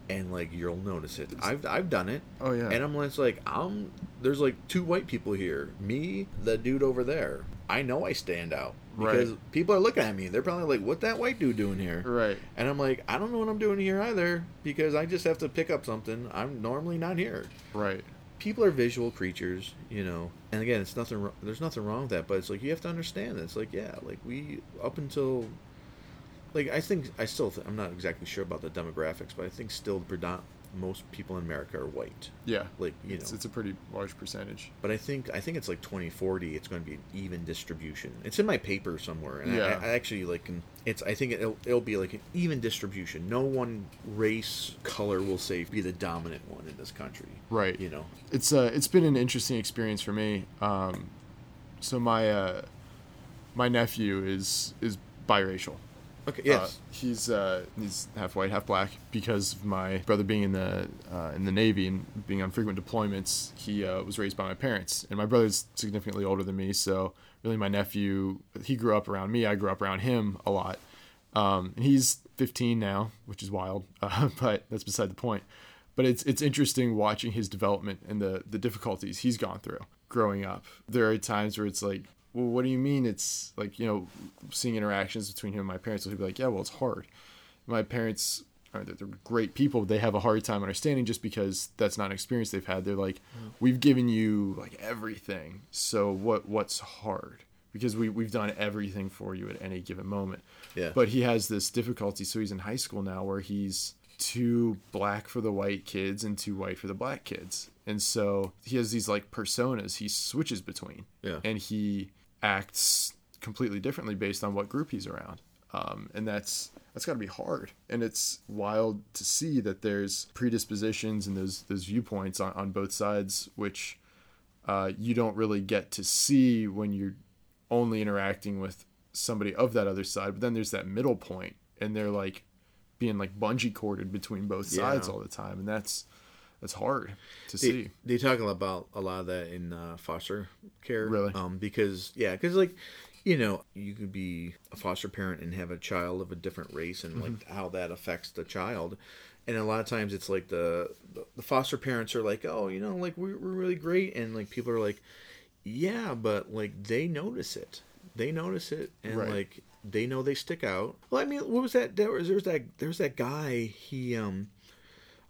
S2: and like you'll notice it. I've I've done it.
S3: Oh, yeah.
S2: And I'm just like I'm there's like two white people here. Me, the dude over there. I know I stand out because
S3: Right.
S2: people are looking at me. They're probably like, "What that white dude doing here?"
S3: right,
S2: And I'm like, I don't know what I'm doing here either because I just have to pick up something. I'm normally not here.
S3: right,
S2: People are visual creatures, you know. And again, it's nothing. There's nothing wrong with that, but it's like you have to understand. It's like yeah, like we up until, like I think I still th- I'm not exactly sure about the demographics, but I think still the predom- most people in America are white.
S3: yeah.
S2: Like you
S3: It's,
S2: know,
S3: it's a pretty large percentage.
S2: but I think I think it's like 2040. It's going to be an even distribution. It's in my paper somewhere, and
S3: Yeah.
S2: I, I actually like. can- It's I think it'll, it'll be like an even distribution. No one race color will say be the dominant one in this country.
S3: Right.
S2: You know.
S3: it's uh it's been an interesting experience for me. Um, so my uh, my nephew is is biracial.
S2: Okay.
S3: Uh,
S2: Yes.
S3: he's uh, he's half white, half black because of my brother being in the uh, in the Navy and being on frequent deployments. He uh, was raised by my parents, and my brother's significantly older than me. So really, my nephew he grew up around me. I grew up around him a lot. Um, and he's 15 now, which is wild, uh, but that's beside the point. But it's it's interesting watching his development and the the difficulties he's gone through growing up. There are times where it's like, well, what do you mean? It's like you know, seeing interactions between him and my parents. He'll be like, yeah, well, it's hard. My parents are they're, they're great people. They have a hard time understanding just because that's not an experience they've had. They're like, mm. we've given you like everything. So what what's hard? Because we we've done everything for you at any given moment.
S2: Yeah.
S3: But he has this difficulty. So he's in high school now where he's too black for the white kids and too white for the black kids. And so he has these like personas he switches between.
S2: Yeah.
S3: And he acts completely differently based on what group he's around. Um, and that's that's got to be hard. And it's wild to see that there's predispositions and those those viewpoints on, on both sides, which uh, you don't really get to see when you're only interacting with somebody of that other side. But then there's that middle point, and they're like being like bungee corded between both sides
S2: Yeah.
S3: all the time, and that's that's hard to
S2: They,
S3: see.
S2: they talk about a lot of that in uh, foster care.
S3: Really?
S2: Um, because yeah, because like, you know, you could be a foster parent and have a child of a different race, and
S3: Mm-hmm.
S2: like how that affects the child. And a lot of times it's like the the, the foster parents are like, oh, you know, like we're we're really great, and like people are like, yeah, but like they notice it. They notice it, and
S3: Right.
S2: like they know they stick out. Well, I mean, what was that? There was there was that there was that guy. He um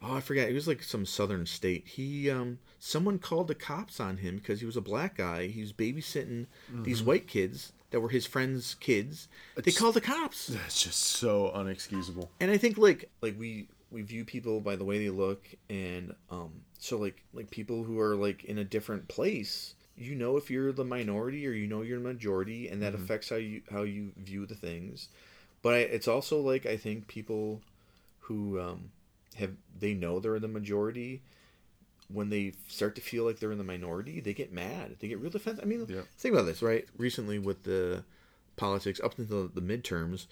S2: oh i forget he was like some southern state. He um someone called the cops on him because he was a black guy. He was babysitting these white kids that were his friends kids. They called the cops.
S3: That's just so unexcusable.
S2: and i think like like we we view people by the way they look and um so like like people who are like in a different place you know if you're the minority or you know you're the majority and that affects how you how you view the things. But I, it's also like i think people who um have they know they're in the majority. When they start to feel like they're in the minority they get mad. They get real defensive. I mean
S3: Yeah.
S2: think about this right? Recently with the politics up until the midterms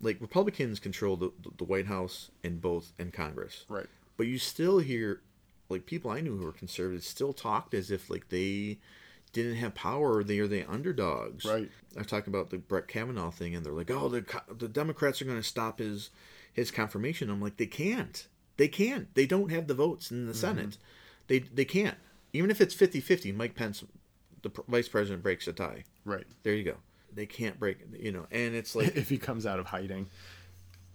S2: like republicans control the, the white house and both and congress.
S3: Right.
S2: but you still hear like people i knew who were conservatives still talked as if like they didn't have power or they are the underdogs.
S3: Right.
S2: i was talking about the brett kavanaugh thing and they're like oh the, the democrats are going to stop his his confirmation. I'm like they can't they can't they don't have the votes in the
S3: Mm-hmm.
S2: senate they they can't even if it's 50-50 mike pence the pr- vice president breaks a tie
S3: Right.
S2: there you go they can't break you know and it's like
S3: if he comes out of hiding.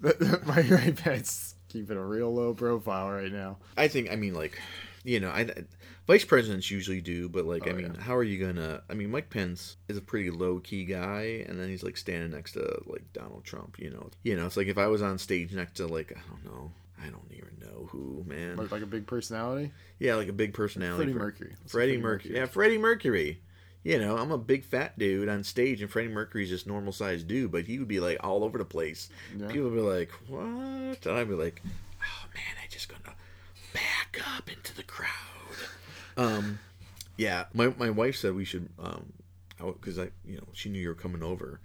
S3: my right pet's keeping a real low profile right now.
S2: I think I mean like, you know, I, vice presidents usually do, but like I
S3: Oh,
S2: mean,
S3: yeah.
S2: how are you gonna? I mean, Mike Pence is a pretty low key guy, and then he's like standing next to like Donald Trump. You know, you know, it's like if I was on stage next to like I don't know, I don't even know who man.
S3: Like, like a big personality.
S2: Yeah, like a big personality.
S3: Freddie Mercury. Let's
S2: Freddie
S3: Freddie
S2: Mercury.
S3: Mercury.
S2: Yeah, Freddie Mercury. You know, I'm a big fat dude on stage, and Freddie Mercury's just normal sized dude, but he would be like all over the place.
S3: Yeah.
S2: People would be like, "What?" And I'd be like, "Oh man, I just gonna back back up into the crowd. Um, yeah, my my wife said we should um, because I you know she knew you were coming over,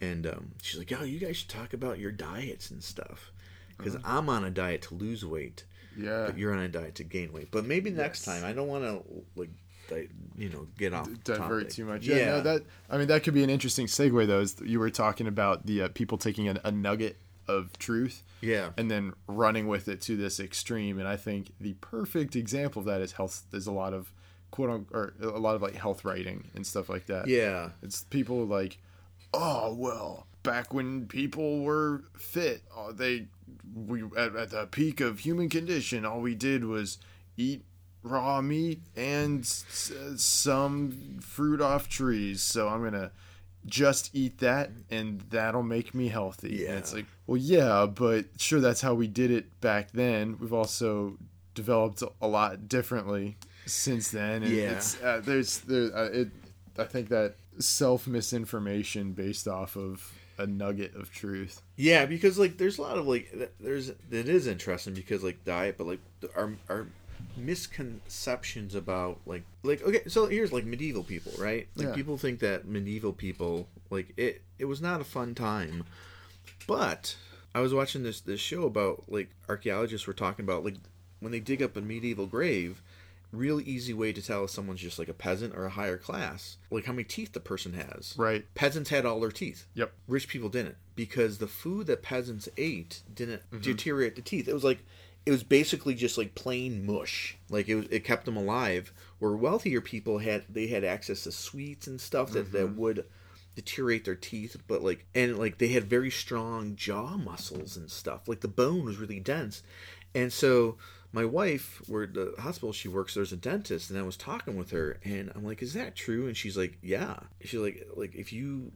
S2: and um, she's like, "Oh, you guys should talk about your diets and stuff." Because I'm on a diet to lose weight,
S3: Yeah.
S2: but you're on a diet to gain weight. But maybe next
S3: Yes.
S2: time. I don't want to like, di- you know, get off
S3: divert
S2: topic.
S3: too much. Yeah, no, that I mean that could be an interesting segue though. Is you were talking about the uh, people taking a, a nugget of truth
S2: yeah,
S3: and then running with it to this extreme, and I think the perfect example of that is health. There's a lot of quote unquote, or a lot of like health writing and stuff like that.
S2: yeah,
S3: It's people like, oh well, back when people were fit, oh, they we at, at the peak of human condition, all we did was eat raw meat and s- some fruit off trees. So I'm gonna just eat that, and that'll make me healthy. And it's like, well, yeah, but sure, that's how we did it back then. We've also developed a lot differently since then. And
S2: Yeah.
S3: it's, uh, there's there. Uh, it. I think that self misinformation based off of a nugget of truth.
S2: Yeah, because like there's a lot of like there's it is interesting because like diet, but like our our misconceptions about like like okay, so here's like medieval people, right? Like
S3: Yeah.
S2: people think that medieval people like it it was not a fun time, but I was watching this this show about like archaeologists were talking about like when they dig up a medieval grave. Really easy way to tell if someone's just like a peasant or a higher class, like how many teeth the person has.
S3: Right.
S2: Peasants had all their teeth
S3: Yep.
S2: rich people didn't because the food that peasants ate didn't
S3: Mm-hmm.
S2: deteriorate the teeth. It was like it was basically just like plain mush. Like it was, it kept them alive. Where wealthier people had they had access to sweets and stuff that
S3: Mm-hmm.
S2: that would deteriorate their teeth, but like and like they had very strong jaw muscles and stuff. Like the bone was really dense, and so my wife, where the hospital she works, there's a dentist, and I was talking with her, and I'm like, "Is that true?" And she's like, "Yeah." She's like, "Like if you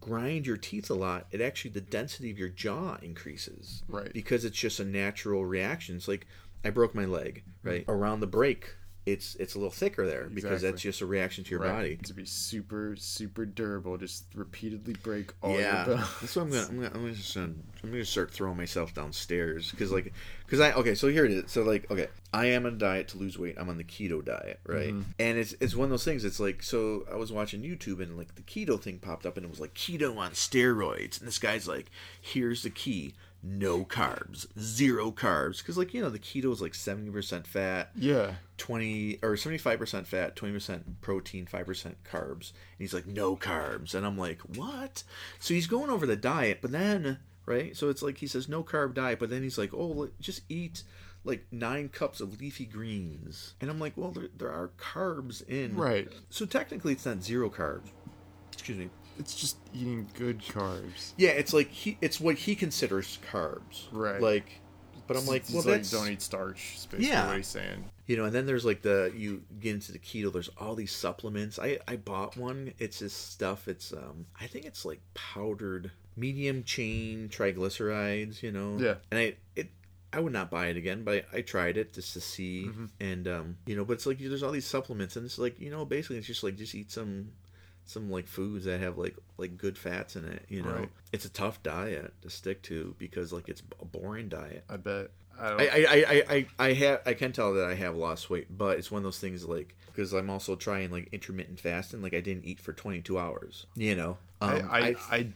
S2: grind your teeth a lot, it actually the density of your jaw increases,
S3: Right.
S2: Because it's just a natural reaction. It's like I broke my leg, right around the break. It's it's a little thicker there because that's just a reaction to your
S3: Right.
S2: body.
S3: To be super, super durable, just repeatedly break all
S2: yeah,
S3: your bones.
S2: that's what I'm gonna. I'm gonna. I'm gonna, just, um, I'm gonna start throwing myself downstairs because like, mm-hmm. because I okay. So here it is. So like, okay, I am on a diet to lose weight. I'm on the keto diet, right? Mm-hmm. And it's it's one of those things. It's like so. I was watching YouTube and like the keto thing popped up and it was like keto on steroids. And this guy's like, here's the key. No carbs, zero carbs, because like you know the keto is like seventy percent fat,
S3: Yeah.
S2: 20 or 75% fat, 20% protein, 5% carbs. And he's like, no carbs. And I'm like, what? So he's going over the diet, but then, right? So it's like he says, no carb diet, but then he's like, oh, just eat like nine cups of leafy greens. And I'm like, well, there, there are carbs in.
S3: Right.
S2: So technically, it's not zero carbs. Excuse me.
S3: It's just eating good carbs.
S2: Yeah, it's like he, it's what he considers carbs.
S3: Right.
S2: Like, but I'm like,
S3: It's
S2: well,
S3: like,
S2: that's
S3: don't eat starch. basically
S2: Yeah.
S3: what he's saying.
S2: You know, and then there's like the you get into the keto. There's all these supplements. I I bought one. It's this stuff. It's um I think it's like powdered medium chain triglycerides. You know.
S3: Yeah.
S2: And I it I would not buy it again, but I, I tried it just to see.
S3: Mm-hmm.
S2: And um you know, but it's like there's all these supplements, and it's like you know basically it's just like just eat some some like foods that have like like good fats in it. You know.
S3: Right.
S2: It's a tough diet to stick to because like it's a boring diet.
S3: I bet. I don't.
S2: I, I, I, I, I have I can tell that I have lost weight, but it's one of those things like because I'm also trying like intermittent fasting. Like I didn't eat for 22 hours. You know, um,
S3: I, I, I, I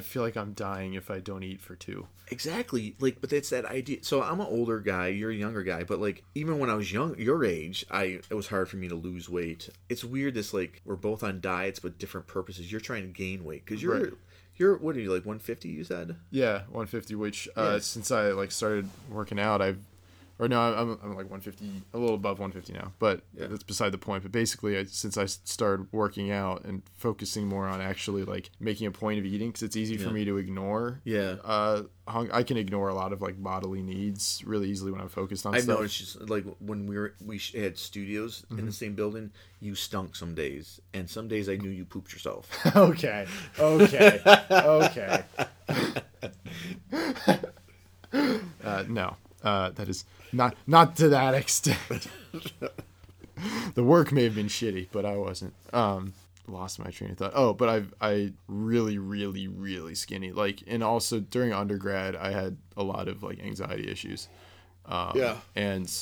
S3: feel like I'm dying if I don't eat for two.
S2: exactly like, but it's that idea. So I'm an older guy, you're a younger guy, but like even when I was young, your age, I it was hard for me to lose weight. It's weird. This like we're both on diets but different purposes. You're trying to gain weight because you're
S3: Right.
S2: you're what are you like 150? You said.
S3: Yeah, 150. Which uh,
S2: Yeah.
S3: since I like started working out, I've or no, I'm, I'm like 150, a little above 150 now. But
S2: Yeah.
S3: that's beside the point. But basically, I, since I started working out and focusing more on actually like making a point of eating, because it's easy for me to ignore.
S2: Yeah.
S3: Uh, hung, I can ignore a lot of like bodily needs really easily when I'm focused on
S2: I've
S3: stuff.
S2: noticed just like when we were we had studios in
S3: Mm-hmm.
S2: the same building, you stunk some days, and some days I knew you pooped yourself.
S3: okay, okay, okay. uh, no, uh, that is not not to that extent. the work may have been shitty, but I wasn't. Um, lost my train of thought. Oh, but I I really really really skinny. Like, and also during undergrad, I had a lot of like anxiety issues. Um,
S2: Yeah.
S3: and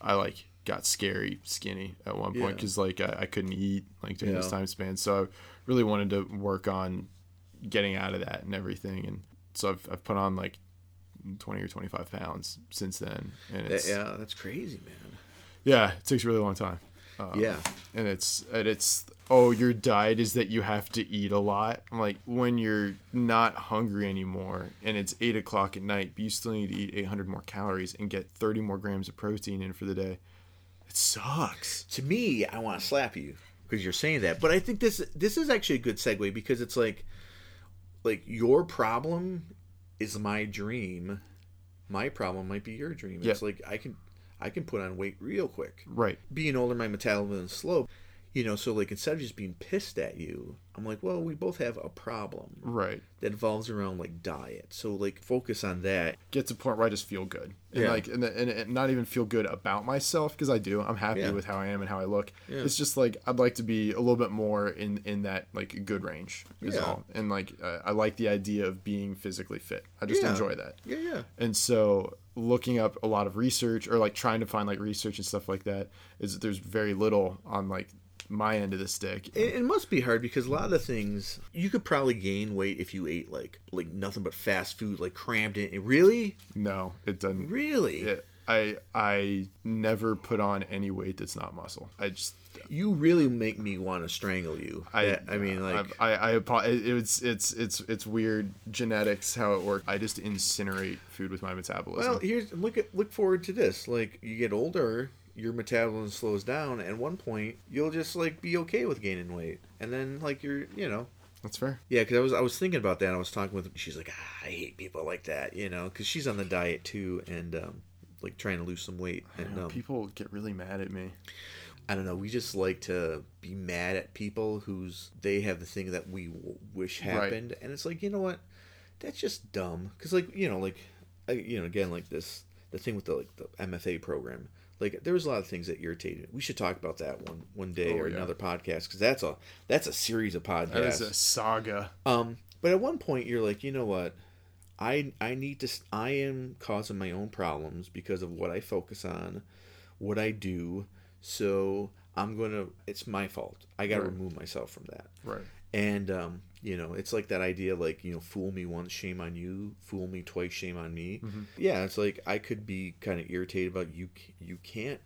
S3: I like got scary skinny at one point
S2: Yeah.
S3: because like I, I couldn't eat like during this time span. So I really wanted to work on getting out of that and everything. And so I've, I've put on like 20 or 25 pounds since then. And it's, yeah.
S2: that's crazy, man.
S3: Yeah, it takes a really long time. Um,
S2: yeah,
S3: and it's and it's oh your diet is that you have to eat a lot I'm like when you're not hungry anymore and it's eight o'clock at night but you still need to eat 800 more calories and get 30 more grams of protein in for the day it sucks
S2: to me, I want to slap you because you're saying that. But I think this this is actually a good segue because it's like, like your problem is my dream. My problem might be your dream. It's
S3: Yeah.
S2: like I can I can put on weight real quick.
S3: right
S2: Being older, my metabolism is slow. You know, so like instead of just being pissed at you, I'm like, well, we both have a problem
S3: right
S2: that involves around like diet. So like focus on that.
S3: get to a point where I just feel good and
S2: Yeah.
S3: like and, and, and not even feel good about myself because I do I'm happy
S2: Yeah.
S3: with how I am and how I look
S2: Yeah.
S3: it's just like I'd like to be a little bit more in in that like good range is
S2: Yeah.
S3: all and like uh, I like the idea of being physically fit I just enjoy that
S2: Yeah, yeah.
S3: and so looking up a lot of research or like trying to find like research and stuff like that is there's very little on like my end of the stick
S2: It, it must be hard because a lot of the things you could probably gain weight if you ate like like nothing but fast food, like crammed in. Really,
S3: no it doesn't
S2: really,
S3: it, I I never put on any weight that's not muscle I just
S2: you really make me want to strangle you.
S3: I,
S2: I, I mean, like,
S3: I, I, I it's, it's, it's, it's weird genetics how it works. I just incinerate food with my metabolism.
S2: well, here's look at look forward to this. Like, you get older, your metabolism slows down. At one point, you'll just like be okay with gaining weight, and then like you're, you know,
S3: That's fair.
S2: Yeah, because I was I was thinking about that. I was talking with. She's like, ah, I hate people like that, you know, because she's on the diet too, and um, like trying to lose some weight. And
S3: know,
S2: um,
S3: people get really mad at me.
S2: I don't know. We just like to be mad at people who's they have the thing that we w- wish
S3: Right.
S2: happened, and it's like you know what, that's just dumb. Because like you know like, I, you know again like this the thing with the like the MFA program. Like there was a lot of things that irritated. We should talk about that one one day
S3: Oh,
S2: or
S3: yeah.
S2: another podcast because that's a that's a series of podcasts.
S3: That is a saga.
S2: Um, but at one point, you're like, you know what? I I need to. I am causing my own problems because of what I focus on, what I do. So I'm gonna. It's my fault. I got to
S3: Right.
S2: remove myself from that.
S3: Right.
S2: And um, you know, it's like that idea, like you know, fool me once, shame on you. Fool me twice, shame on me.
S3: Mhm.
S2: Yeah, it's like I could be kind of irritated about you. You can't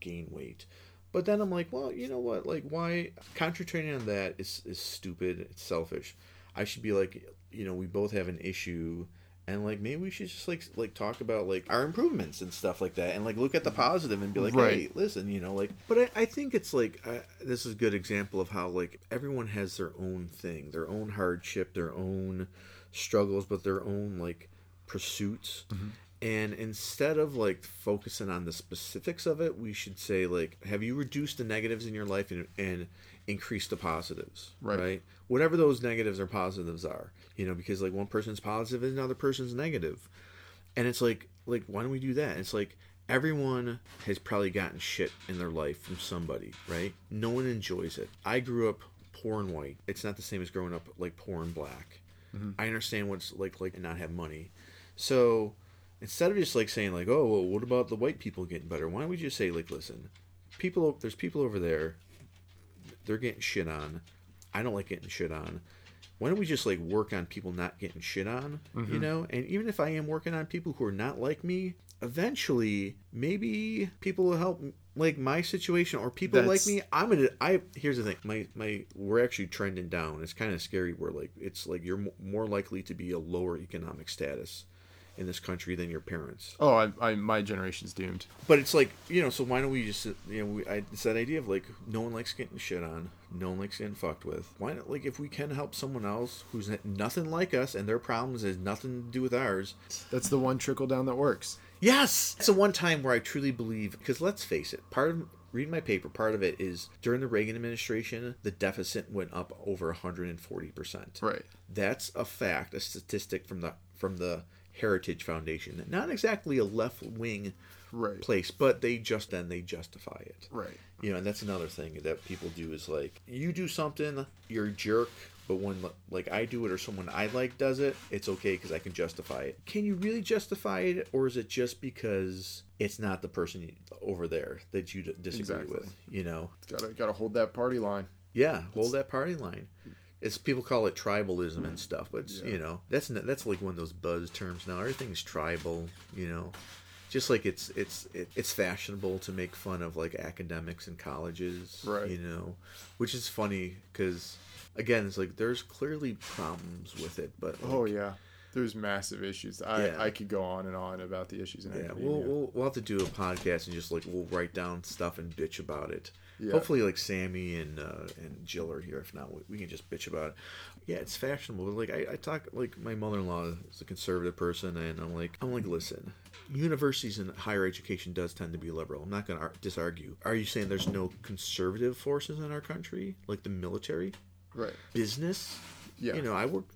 S2: gain weight. But then I'm like, well, you know what? Like, why concentrating on that is is stupid. It's selfish. I should be like, you know, we both have an issue, and like maybe we should just like like talk about like our improvements and stuff like that, and like look at the mm-hmm. positive and be like,
S3: Right.
S2: hey, listen, you know, like. But I, I think it's like this is a good example of how like everyone has their own thing, their own hardship, their own struggles, but their own like pursuits. Mm-hmm. And instead of like focusing on the specifics of it, we should say like, have you reduced the negatives in your life and, and increased the positives?
S3: Right. right.
S2: Whatever those negatives or positives are, you know, because like one person's positive and another person's negative, and it's like like why don't we do that? It's like everyone has probably gotten shit in their life from somebody, right? No one enjoys it. I grew up poor and white. It's not the same as growing up like poor and black. Mm-hmm. I understand what's like like to not have money. So instead of just like saying like, oh, well, what about the white people getting better? Why don't we just say like, listen, people, there's people over there, they're getting shit on. I don't like getting shit on. Why don't we just like work on people not getting shit on? You mm-hmm. know, and even if I am working on people who are not like me, eventually maybe people will help like my situation or people
S3: That's-
S2: like me i'm gonna i here's the thing my my we're actually trending down it's kind of scary we're like it's like you're m- more likely to be a lower economic status in this country than your parents
S3: Oh, I, I, my generation's doomed.
S2: but it's like you know so why don't we just you know we, I, it's that idea of like no one likes getting shit on no one likes getting fucked with why not like if we can help someone else who's nothing like us and their problems has nothing to do with ours
S3: That's the one trickle down that works.
S2: Yes, it's the one time where I truly believe. Because let's face it, part of reading my paper, part of it is during the Reagan administration, the deficit went up over 140 percent.
S3: Right.
S2: That's a fact, a statistic from the from the Heritage Foundation. Not exactly a left wing
S3: Right.
S2: place, but they just then they justify it.
S3: Right.
S2: You know, and that's another thing that people do is like you do something, you're a jerk, but when like I do it or someone I like does it, it's okay because I can justify it. Can you really justify it, or is it just because it's not the person over there that you disagree
S3: Exactly.
S2: with? You know,
S3: Gotta gotta hold that party line.
S2: yeah, hold that party line. It's people call it tribalism and stuff, but it's,
S3: Yeah.
S2: you know that's that's like one of those buzz terms now. Everything's tribal, you know. Just like it's it's it's fashionable to make fun of like academics and colleges,
S3: Right.
S2: You know, which is funny because again, it's like there's clearly problems with it, but like,
S3: Oh yeah, there's massive issues. I
S2: Yeah.
S3: I could go on and on about the issues in
S2: Yeah,
S3: academia.
S2: we'll, we'll we'll have to do a podcast and just like we'll write down stuff and bitch about it.
S3: Yeah.
S2: Hopefully, like Sammy and uh, and Jill are here. If not, we, we can just bitch about it. Yeah, it's fashionable. Like I, I talk like my mother-in-law is a conservative person, and I'm like I'm like listen, universities and higher education does tend to be liberal. I'm not going to ar- disargue. Are you saying there's no conservative forces in our country, like the military,
S3: right.
S2: business?
S3: Yeah.
S2: You know, I worked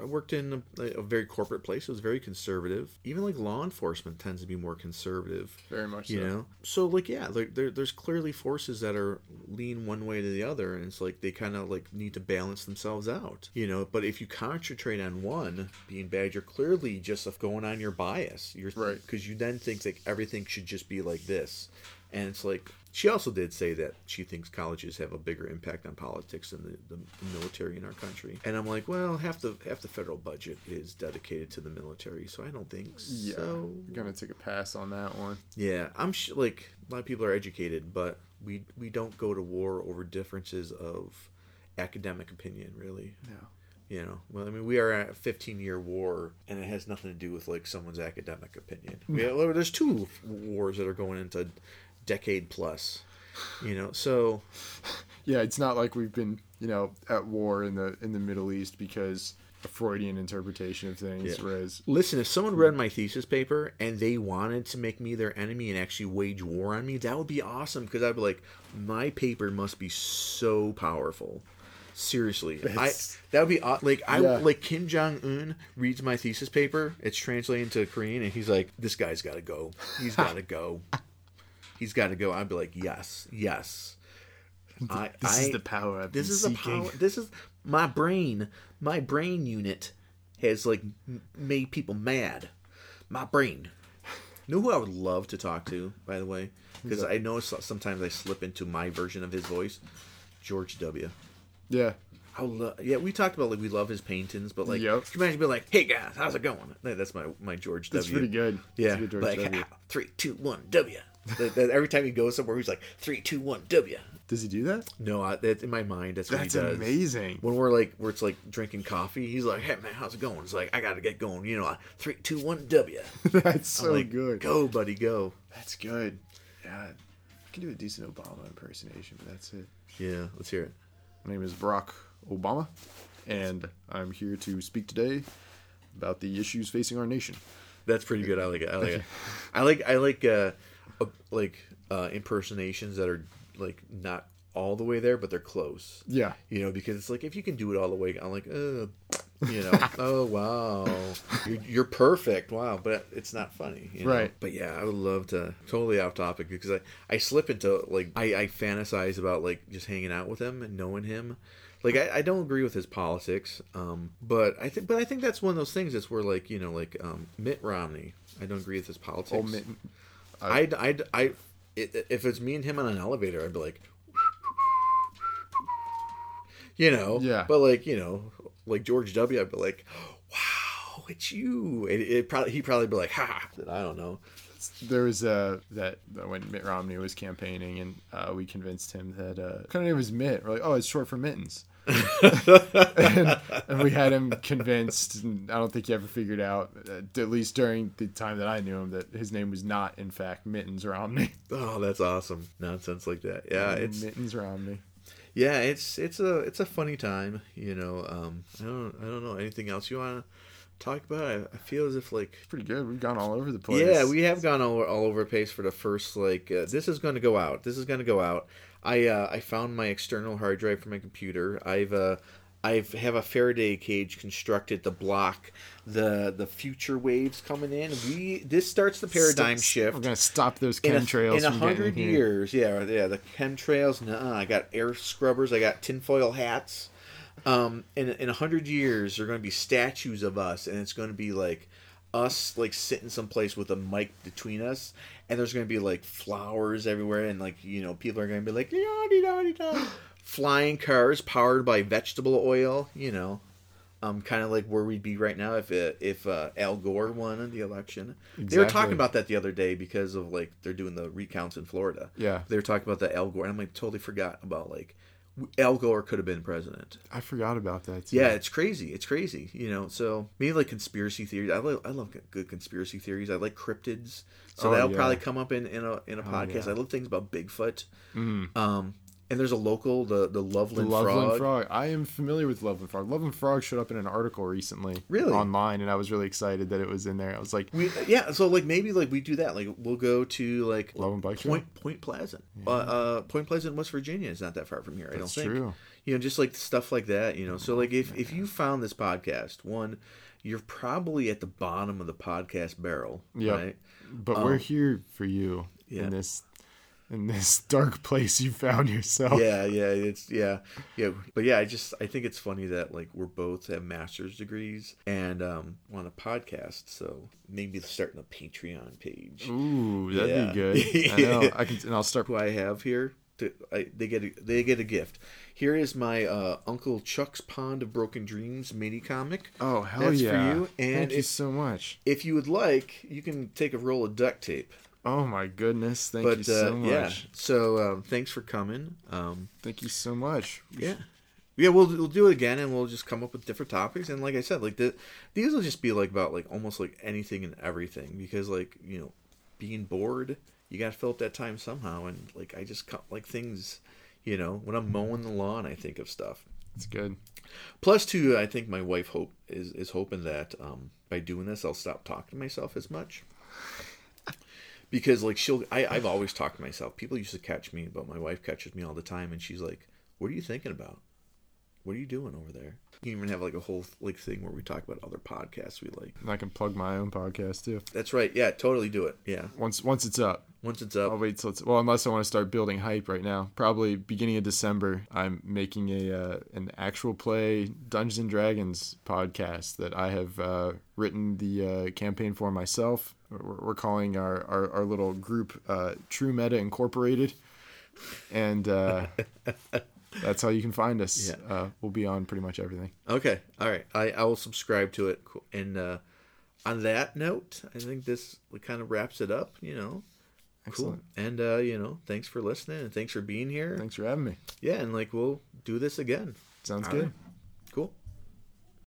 S2: I worked in a, a very corporate place. It was very conservative. Even like law enforcement tends to be more conservative.
S3: Very much
S2: You
S3: so.
S2: know, so like yeah, like there, there's clearly forces that are lean one way to the other, and it's like they kind of like need to balance themselves out. You know, but if you concentrate on one being bad, you're clearly just going on your bias. You're
S3: Right.
S2: because you then think like everything should just be like this, and it's like she also did say that she thinks colleges have a bigger impact on politics than the, the military in our country. And I'm like, well, half the half the federal budget is dedicated to the military, so I don't think
S3: Yeah,
S2: so.
S3: I'm gonna take a pass on that one.
S2: Yeah, I'm sh- like a lot of people are educated, but we we don't go to war over differences of academic opinion, really.
S3: No.
S2: You know, well, I mean, we are at a 15 year war, and it has nothing to do with like someone's academic opinion. We, well, there's two wars that are going into decade plus. You know, so
S3: Yeah, it's not like we've been, you know, at war in the in the Middle East because a Freudian interpretation of things.
S2: Yeah.
S3: Whereas,
S2: Listen, if someone read my thesis paper and they wanted to make me their enemy and actually wage war on me, that would be awesome because I'd be like, my paper must be so powerful. Seriously,
S3: That's-
S2: I that would be like I
S3: Yeah.
S2: like Kim Jong Un reads my thesis paper. It's translated into Korean, and he's like, "This guy's got to go. He's got to go. He's got to go." I'd be like, "Yes, yes." I,
S3: this
S2: I,
S3: is the power I've
S2: this
S3: been
S2: is the power this is my brain my brain unit has like made people mad my brain you know who i would love to talk to by the way because i know so- sometimes i slip into my version of his voice george w
S3: Yeah,
S2: I lo- yeah, we talked about like we love his paintings, but like,
S3: Yep.
S2: can you imagine be like, "Hey guys, how's it going?" That's my my George W.
S3: that's pretty good.
S2: Yeah,
S3: good George
S2: like
S3: W.
S2: three, two, one, W. That- that every time he goes somewhere, he's like three, two, one, W.
S3: Does he do that?
S2: No, I, that's in my mind. That's what
S3: That's
S2: he does.
S3: amazing.
S2: When we're like, where it's like drinking coffee, he's like, "Hey man, how's it going?" It's like, "I gotta get going." You know, uh, three, two, one, W.
S3: That's
S2: I'm
S3: so
S2: like,
S3: good.
S2: Go, buddy, go.
S3: That's good. Yeah, I can do a decent Obama impersonation, but that's it.
S2: Yeah, let's hear it.
S3: My name is Barack Obama, and I'm here to speak today about the issues facing our nation.
S2: That's pretty good. I like it. I like it. I like I like uh, uh like uh impersonations that are like not all the way there, but they're close.
S3: Yeah.
S2: You know, because it's like if you can do it all the way, I'm like, uh, you know, oh wow, you're, you're perfect, wow, but it's not funny, you know?
S3: Right.
S2: But yeah, I would love to totally off topic because I I slip into like I I fantasize about like just hanging out with him and knowing him. Like I, I don't agree with his politics, um, but I think but I think that's one of those things that's where like you know like um, Mitt Romney. I don't agree with his politics.
S3: Oh, Mitt-
S2: I'd, I'd, I, if it's me and him on an elevator, I'd be like, you know,
S3: Yeah.
S2: But like, you know, like George W, I'd be like, wow, it's you. It, it probably he'd probably be like, ha. I don't know.
S3: there was a that that when Mitt Romney was campaigning, and uh, we convinced him that uh, kind of name was Mitt. We're like, oh, it's short for mittens. And, and we had him convinced. And I don't think he ever figured out, uh, at least during the time that I knew him, that his name was not, in fact, Mittens Romney.
S2: Oh, that's awesome. Nonsense like that. Yeah, it's
S3: Mittens Romney.
S2: yeah, it's it's a it's a funny time. You know, um, I don't I don't know anything else you want to talk about. I, I feel as if like
S3: Pretty good. We've gone all over the place.
S2: Yeah, we have gone all, all over the place for the first like. Uh, this is going to go out. This is going to go out. I uh, I found my external hard drive for my computer. I've uh, I've have a Faraday cage constructed to block the the future waves coming in. We this starts the paradigm
S3: Stop-
S2: shift.
S3: We're gonna stop those chemtrails
S2: in a hundred
S3: here.
S2: years, yeah, yeah, the chemtrails. Nah, I got air scrubbers. I got tinfoil hats. Um, in in a hundred years, there are going to be statues of us, and it's going to be like us like sitting someplace with a mic between us, and there's going to be like flowers everywhere, and like you know people are going to be like flying cars powered by vegetable oil, you know. Um, kind of like where we'd be right now if uh, if uh, Al Gore won the election. They were talking about that the other day because of like they're doing the recounts in Florida.
S3: Yeah.
S2: they were talking about the Al Gore, and I'm like totally forgot about like Al Gore could have been president.
S3: I forgot about that. Too.
S2: Yeah, it's crazy. It's crazy. You know, so maybe like conspiracy theories. I love, I love good conspiracy theories. I like cryptids. So
S3: Oh,
S2: that'll
S3: yeah.
S2: probably come up in, in a in a podcast.
S3: yeah.
S2: I love things about Bigfoot.
S3: Mm.
S2: Um, and there's a local, the the
S3: The
S2: Loveland,
S3: Loveland
S2: Frog.
S3: frog. I am familiar with Loveland frog. Loveland frog showed up in an article recently,
S2: Really?
S3: online, and I was really excited that it was in there. I was like,
S2: We, yeah, so like maybe like we do that. Like we'll go to like
S3: Loveland Bike Trail?
S2: Point Point Pleasant. Uh, uh, Point Pleasant, West Virginia is not that far from here. I don't think.
S3: true.
S2: You know, just like stuff like that. You know, so like if if you found this podcast, one, you're probably at the bottom of the podcast barrel,
S3: Yep.
S2: right?
S3: but
S2: Um,
S3: we're here for you
S2: yeah.
S3: in this in this dark place you found yourself.
S2: Yeah, yeah, it's yeah, yeah. But yeah, I just I think it's funny that like we're both have master's degrees and um on a podcast, so maybe starting a Patreon page.
S3: Ooh, that'd
S2: Yeah.
S3: be good. I know. I can, and I'll start.
S2: who I have here. To, I, they get a, they get a gift. Here is my uh, Uncle Chuck's Pond of Broken Dreams mini comic.
S3: Oh hell
S2: That's for
S3: yeah!
S2: you, and
S3: Thank you so much.
S2: If you would like, you can take a roll of duct tape.
S3: Oh my goodness! Thank
S2: but
S3: you so
S2: uh,
S3: much.
S2: yeah, so um, thanks for coming. Um,
S3: Thank you so much.
S2: yeah, yeah, we'll we'll do it again, and we'll just come up with different topics. And like I said, like the these will just be like about like almost like anything and everything because like you know, being bored, you got to fill up that time somehow. And like I just cut like things, you know, when I'm mowing the lawn, I think of stuff.
S3: It's good.
S2: Plus, too, I think my wife hope is is hoping that um, by doing this, I'll stop talking to myself as much. Because like she'll, I, I've always talked to myself. People used to catch me, but my wife catches me all the time, and she's like, "What are you thinking about? What are you doing over there?" You even have like a whole like thing where we talk about other podcasts we like.
S3: And I can plug my own podcast too.
S2: That's right. Yeah, totally do it. Yeah,
S3: Once once it's up,
S2: once it's up.
S3: I'll wait till it's well. Unless I want to start building hype right now. Probably beginning of December. I'm making a uh, an actual play Dungeons and Dragons podcast that I have uh, written the uh, campaign for myself. We're, we're calling our, our, our little group uh, True Meta Incorporated, and uh, that's how you can find us.
S2: Yeah.
S3: Uh, we'll be on pretty much everything.
S2: Okay, all right. I, I will subscribe to it. Cool. And uh, on that note, I think this kind of wraps it up. You know,
S3: Excellent.
S2: Cool. And uh, you know, thanks for listening and thanks for being here.
S3: Thanks for having me.
S2: Yeah, and like we'll do this again.
S3: Sounds
S2: All
S3: good.
S2: right. Cool.